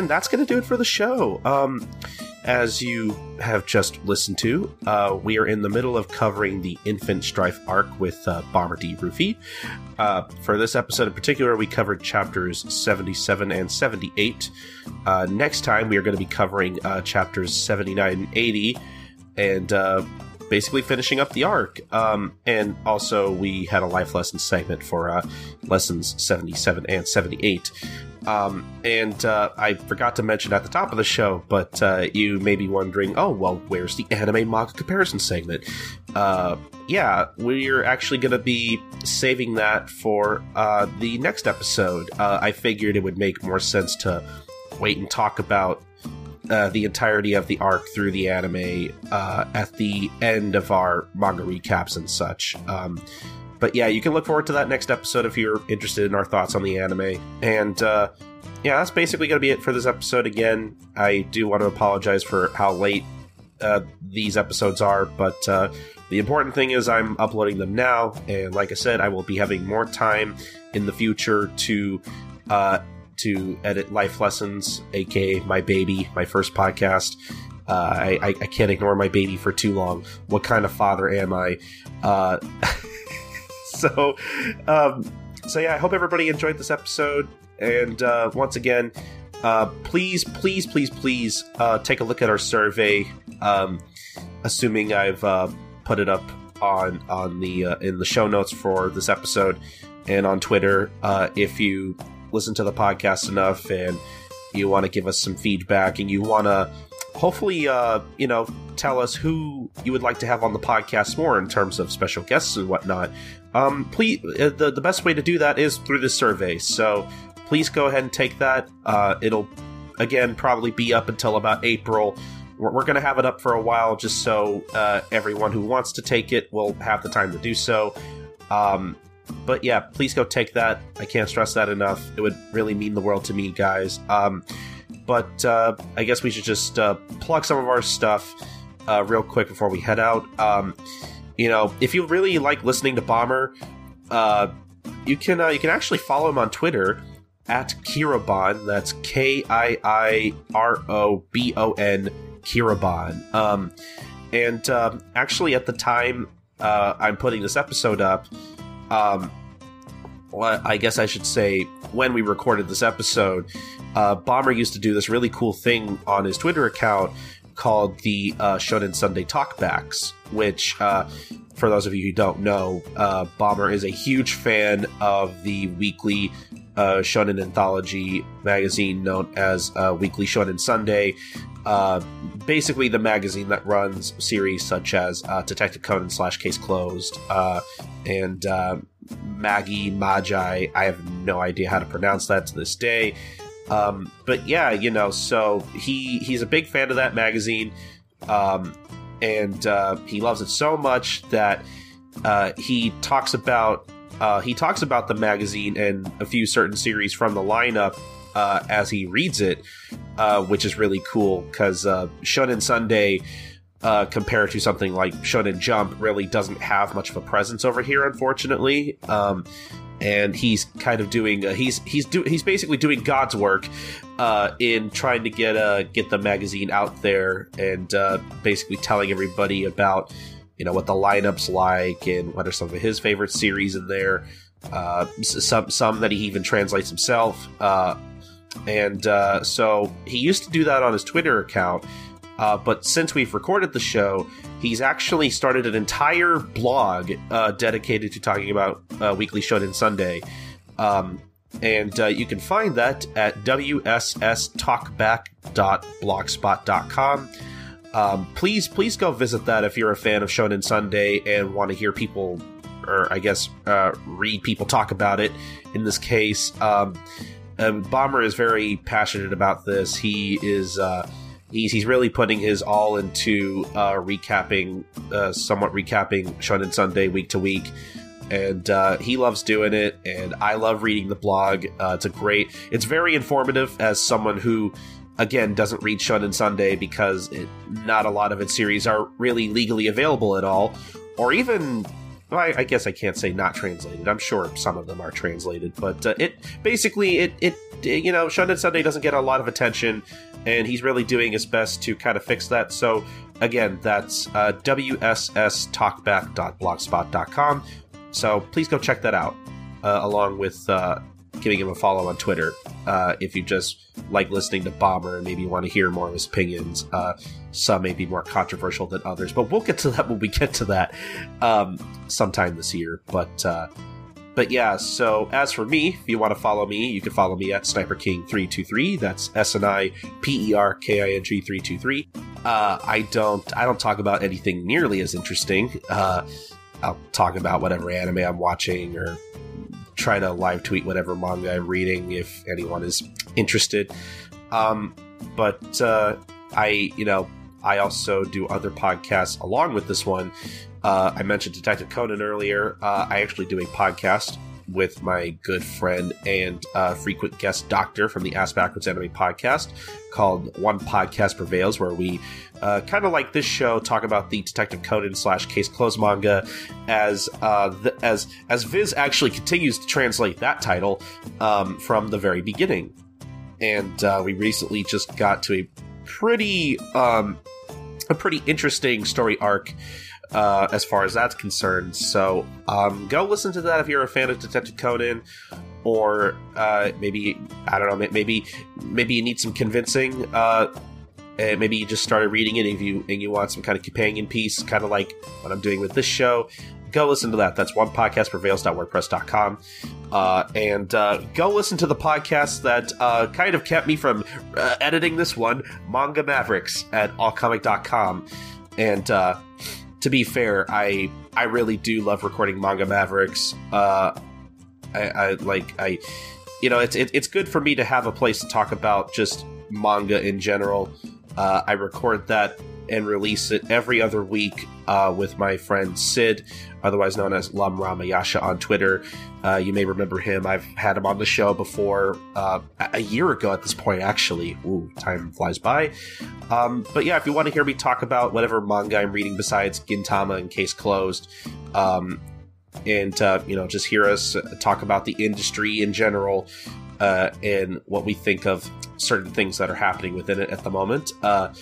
And that's going to do it for the show. Um, as you have just listened to, uh, we are in the middle of covering the Infant Strife arc with uh, Bomber D. Rufi. Uh, for this episode in particular, we covered chapters 77 and 78. Uh, next time, we are going to be covering uh, chapters 79 and 80, and uh, basically finishing up the arc. Um, and also, we had a life lesson segment for uh, lessons 77 and 78. Um, and uh, I forgot to mention at the top of the show, but uh, you may be wondering, oh, well, where's the anime manga comparison segment? Uh, yeah, we're actually going to be saving that for uh, the next episode. Uh, I figured it would make more sense to wait and talk about uh, the entirety of the arc through the anime uh, at the end of our manga recaps and such. Um, but yeah, you can look forward to that next episode if you're interested in our thoughts on the anime. And uh, yeah, that's basically going to be it for this episode. Again, I do want to apologize for how late uh, these episodes are, but uh, the important thing is I'm uploading them now. And like I said, I will be having more time in the future to uh, to edit life lessons, aka my baby, my first podcast. Uh, I, I, I can't ignore my baby for too long. What kind of father am I? Uh, so, um, so yeah, I hope everybody enjoyed this episode. And uh, once again, uh, please, please, please, please uh, take a look at our survey. Um, assuming I've uh, put it up on on the in the show notes for this episode and on Twitter. If you listen to the podcast enough and you want to give us some feedback and you want to hopefully uh, you know tell us who you would like to have on the podcast more in terms of special guests and whatnot um, please uh, the, the best way to do that is through the survey. So please go ahead and take that. Uh, it'll again probably be up until about april. We're, we're going to have it up for a while just so uh, everyone who wants to take it will have the time to do so. Um, but yeah please go take that i can't stress that enough it would really mean the world to me guys um, but uh, I guess we should just uh, plug some of our stuff uh, real quick before we head out. Um, you know, if you really like listening to Bomber, uh, you can uh, you can actually follow him on Twitter at Kiirobon. That's K I I R O B O N Kiirobon. Um, and um, actually, at the time uh, I'm putting this episode up, um, well, I guess I should say when we recorded this episode, uh, Bomber used to do this really cool thing on his Twitter account called the uh, Shonen Sunday Talkbacks, which, uh, for those of you who don't know, uh, Bomber is a huge fan of the weekly uh, Shonen anthology magazine known as uh, Weekly Shonen Sunday. Uh, basically, the magazine that runs series such as uh, Detective Conan slash Case Closed uh, and uh, Magi Magi. I have no idea how to pronounce that to this day. Um, but yeah, you know, so he he's a big fan of that magazine, um, and uh, he loves it so much that he talks about he talks about the magazine and a few certain series from the lineup uh, as he reads it, uh, which is really cool because uh, Shonen Sunday. Uh, compared to something like Shonen Jump, really doesn't have much of a presence over here, unfortunately. Um, and he's kind of doing uh, he's he's do he's basically doing God's work uh, in trying to get uh get the magazine out there and uh, basically telling everybody about you know what the lineups like and what are some of his favorite series in there. Uh, some some that he even translates himself. And uh, so he used to do that on his Twitter account. Uh, but since we've recorded the show, he's actually started an entire blog uh, dedicated to talking about uh, Weekly Shonen Sunday. Um, and uh, you can find that at wsstalkback.blogspot.com. Um, please, please go visit that if you're a fan of Shonen Sunday and want to hear people, or I guess uh, read people talk about it. In this case, um, Bomber is very passionate about this. He is uh, he's he's really putting his all into uh, recapping, uh, somewhat recapping Shonen Sunday week to week, and uh, he loves doing it, and I love reading the blog. Uh, it's a great, it's very informative as someone who. Again, doesn't read Shonen Sunday because it, not a lot of its series are really legally available at all, or even well, I, I, guess I can't say not translated. I'm sure some of them are translated, but uh, it basically it it you know Shonen Sunday doesn't get a lot of attention, and he's really doing his best to kind of fix that. So again, that's uh, wsstalkback.blogspot.com. So please go check that out, uh, along with uh, giving him a follow on Twitter uh, if you just like listening to Bomber and maybe you want to hear more of his opinions. Uh, some may be more controversial than others, but we'll get to that when we get to that um, sometime this year. But uh, but yeah, so as for me, if you want to follow me, you can follow me at Sniper King three two three. That's S N I P E R K I N G three two three. Uh, I don't I don't talk about anything nearly as interesting. Uh, I'll talk about whatever anime I'm watching or try to live tweet whatever manga I'm reading if anyone is interested. Um, but uh, I, you know, I also do other podcasts along with this one. Uh, I mentioned Detective Conan earlier. Uh, I actually do a podcast with my good friend and uh, frequent guest doctor from the Ask Backwards Anime podcast called One Podcast Prevails, where we uh, kind of like this show talk about the Detective Conan slash Case Closed manga as uh, as as Viz actually continues to translate that title um, from the very beginning, and uh, we recently just got to a pretty um, a pretty interesting story arc uh, as far as that's concerned. So um, go listen to that if you're a fan of Detective Conan, or uh, maybe I don't know, maybe maybe you need some convincing. Uh, and maybe you just started reading it and you and you want some kind of companion piece, kind of like what I'm doing with this show. Go listen to that. That's one podcast prevails.wordpress.com. Uh, and uh, go listen to the podcast that uh, kind of kept me from uh, editing this one, Manga Mavericks at allcomic.com. And uh, to be fair, I I really do love recording Manga Mavericks. Uh, I, I like I, you know, it's it, it's good for me to have a place to talk about just manga in general. Uh, I record that and release it every other week uh, with my friend Sid, otherwise known as Lam Ramayasha on Twitter. Uh, you may remember him. I've had him on the show before uh, a year ago at this point, actually. Ooh, time flies by. Um, but yeah, if you want to hear me talk about whatever manga I'm reading besides Gintama and Case Closed, um, and uh, you know, just hear us talk about the industry in general uh, and what we think of certain things that are happening within it at the moment. Uh,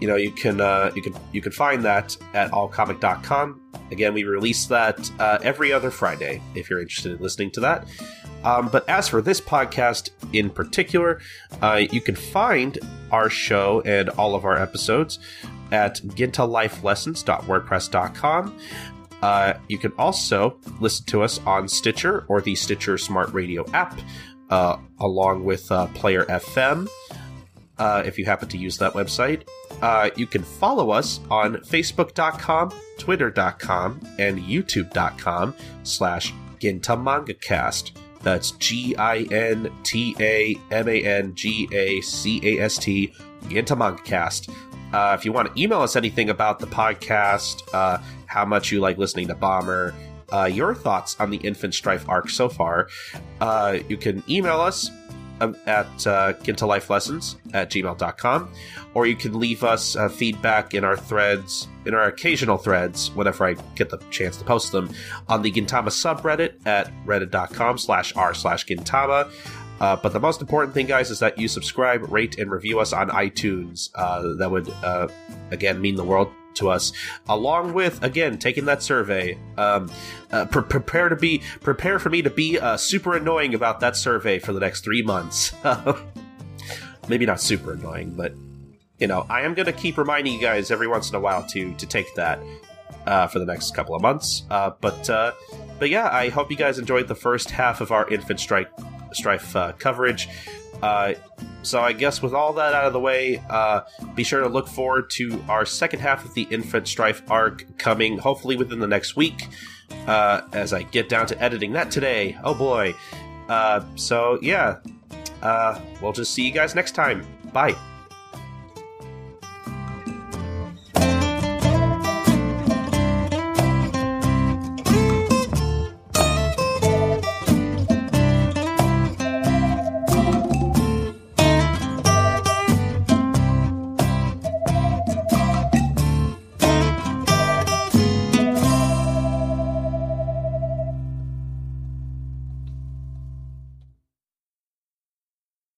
you know, you can uh, you can you can find that at allcomic.com. Again, we release that uh, every other Friday if you're interested in listening to that. Um, but as for this podcast in particular, uh, you can find our show and all of our episodes at gintalifelessons.wordpress.com. Uh, you can also listen to us on Stitcher or the Stitcher Smart Radio app uh, along with uh, Player FM. Uh, if you happen to use that website, uh, you can follow us on Facebook.com, Twitter.com, and YouTube.com slash Ginta Cast. That's G I N T A M A N G A C A S T, Ginta Manga Cast. Uh, if you want to email us anything about the podcast, uh, how much you like listening to Bomber, uh, your thoughts on the Infant Strife arc so far, uh, you can email us um, at uh, gintalifelessons at gmail.com, or you can leave us uh, feedback in our threads, in our occasional threads, whenever I get the chance to post them, on the Gintama subreddit at reddit.com slash r slash Gintama. Uh, but the most important thing, guys, is that you subscribe, rate, and review us on iTunes. Uh, that would, uh, again, mean the world to us, along with again taking that survey. Um, uh, pre- prepare to be prepare for me to be uh, super annoying about that survey for the next three months. Maybe not super annoying, but you know, I am going to keep reminding you guys every once in a while to to take that uh, for the next couple of months. Uh, but uh, but yeah, I hope you guys enjoyed the first half of our Infant Strike Strife uh, coverage. Uh, so I guess with all that out of the way, uh, be sure to look forward to our second half of the Infant Strife arc coming hopefully within the next week. Uh, as I get down to editing that today. Oh boy. Uh, so yeah, uh, we'll just see you guys next time. Bye.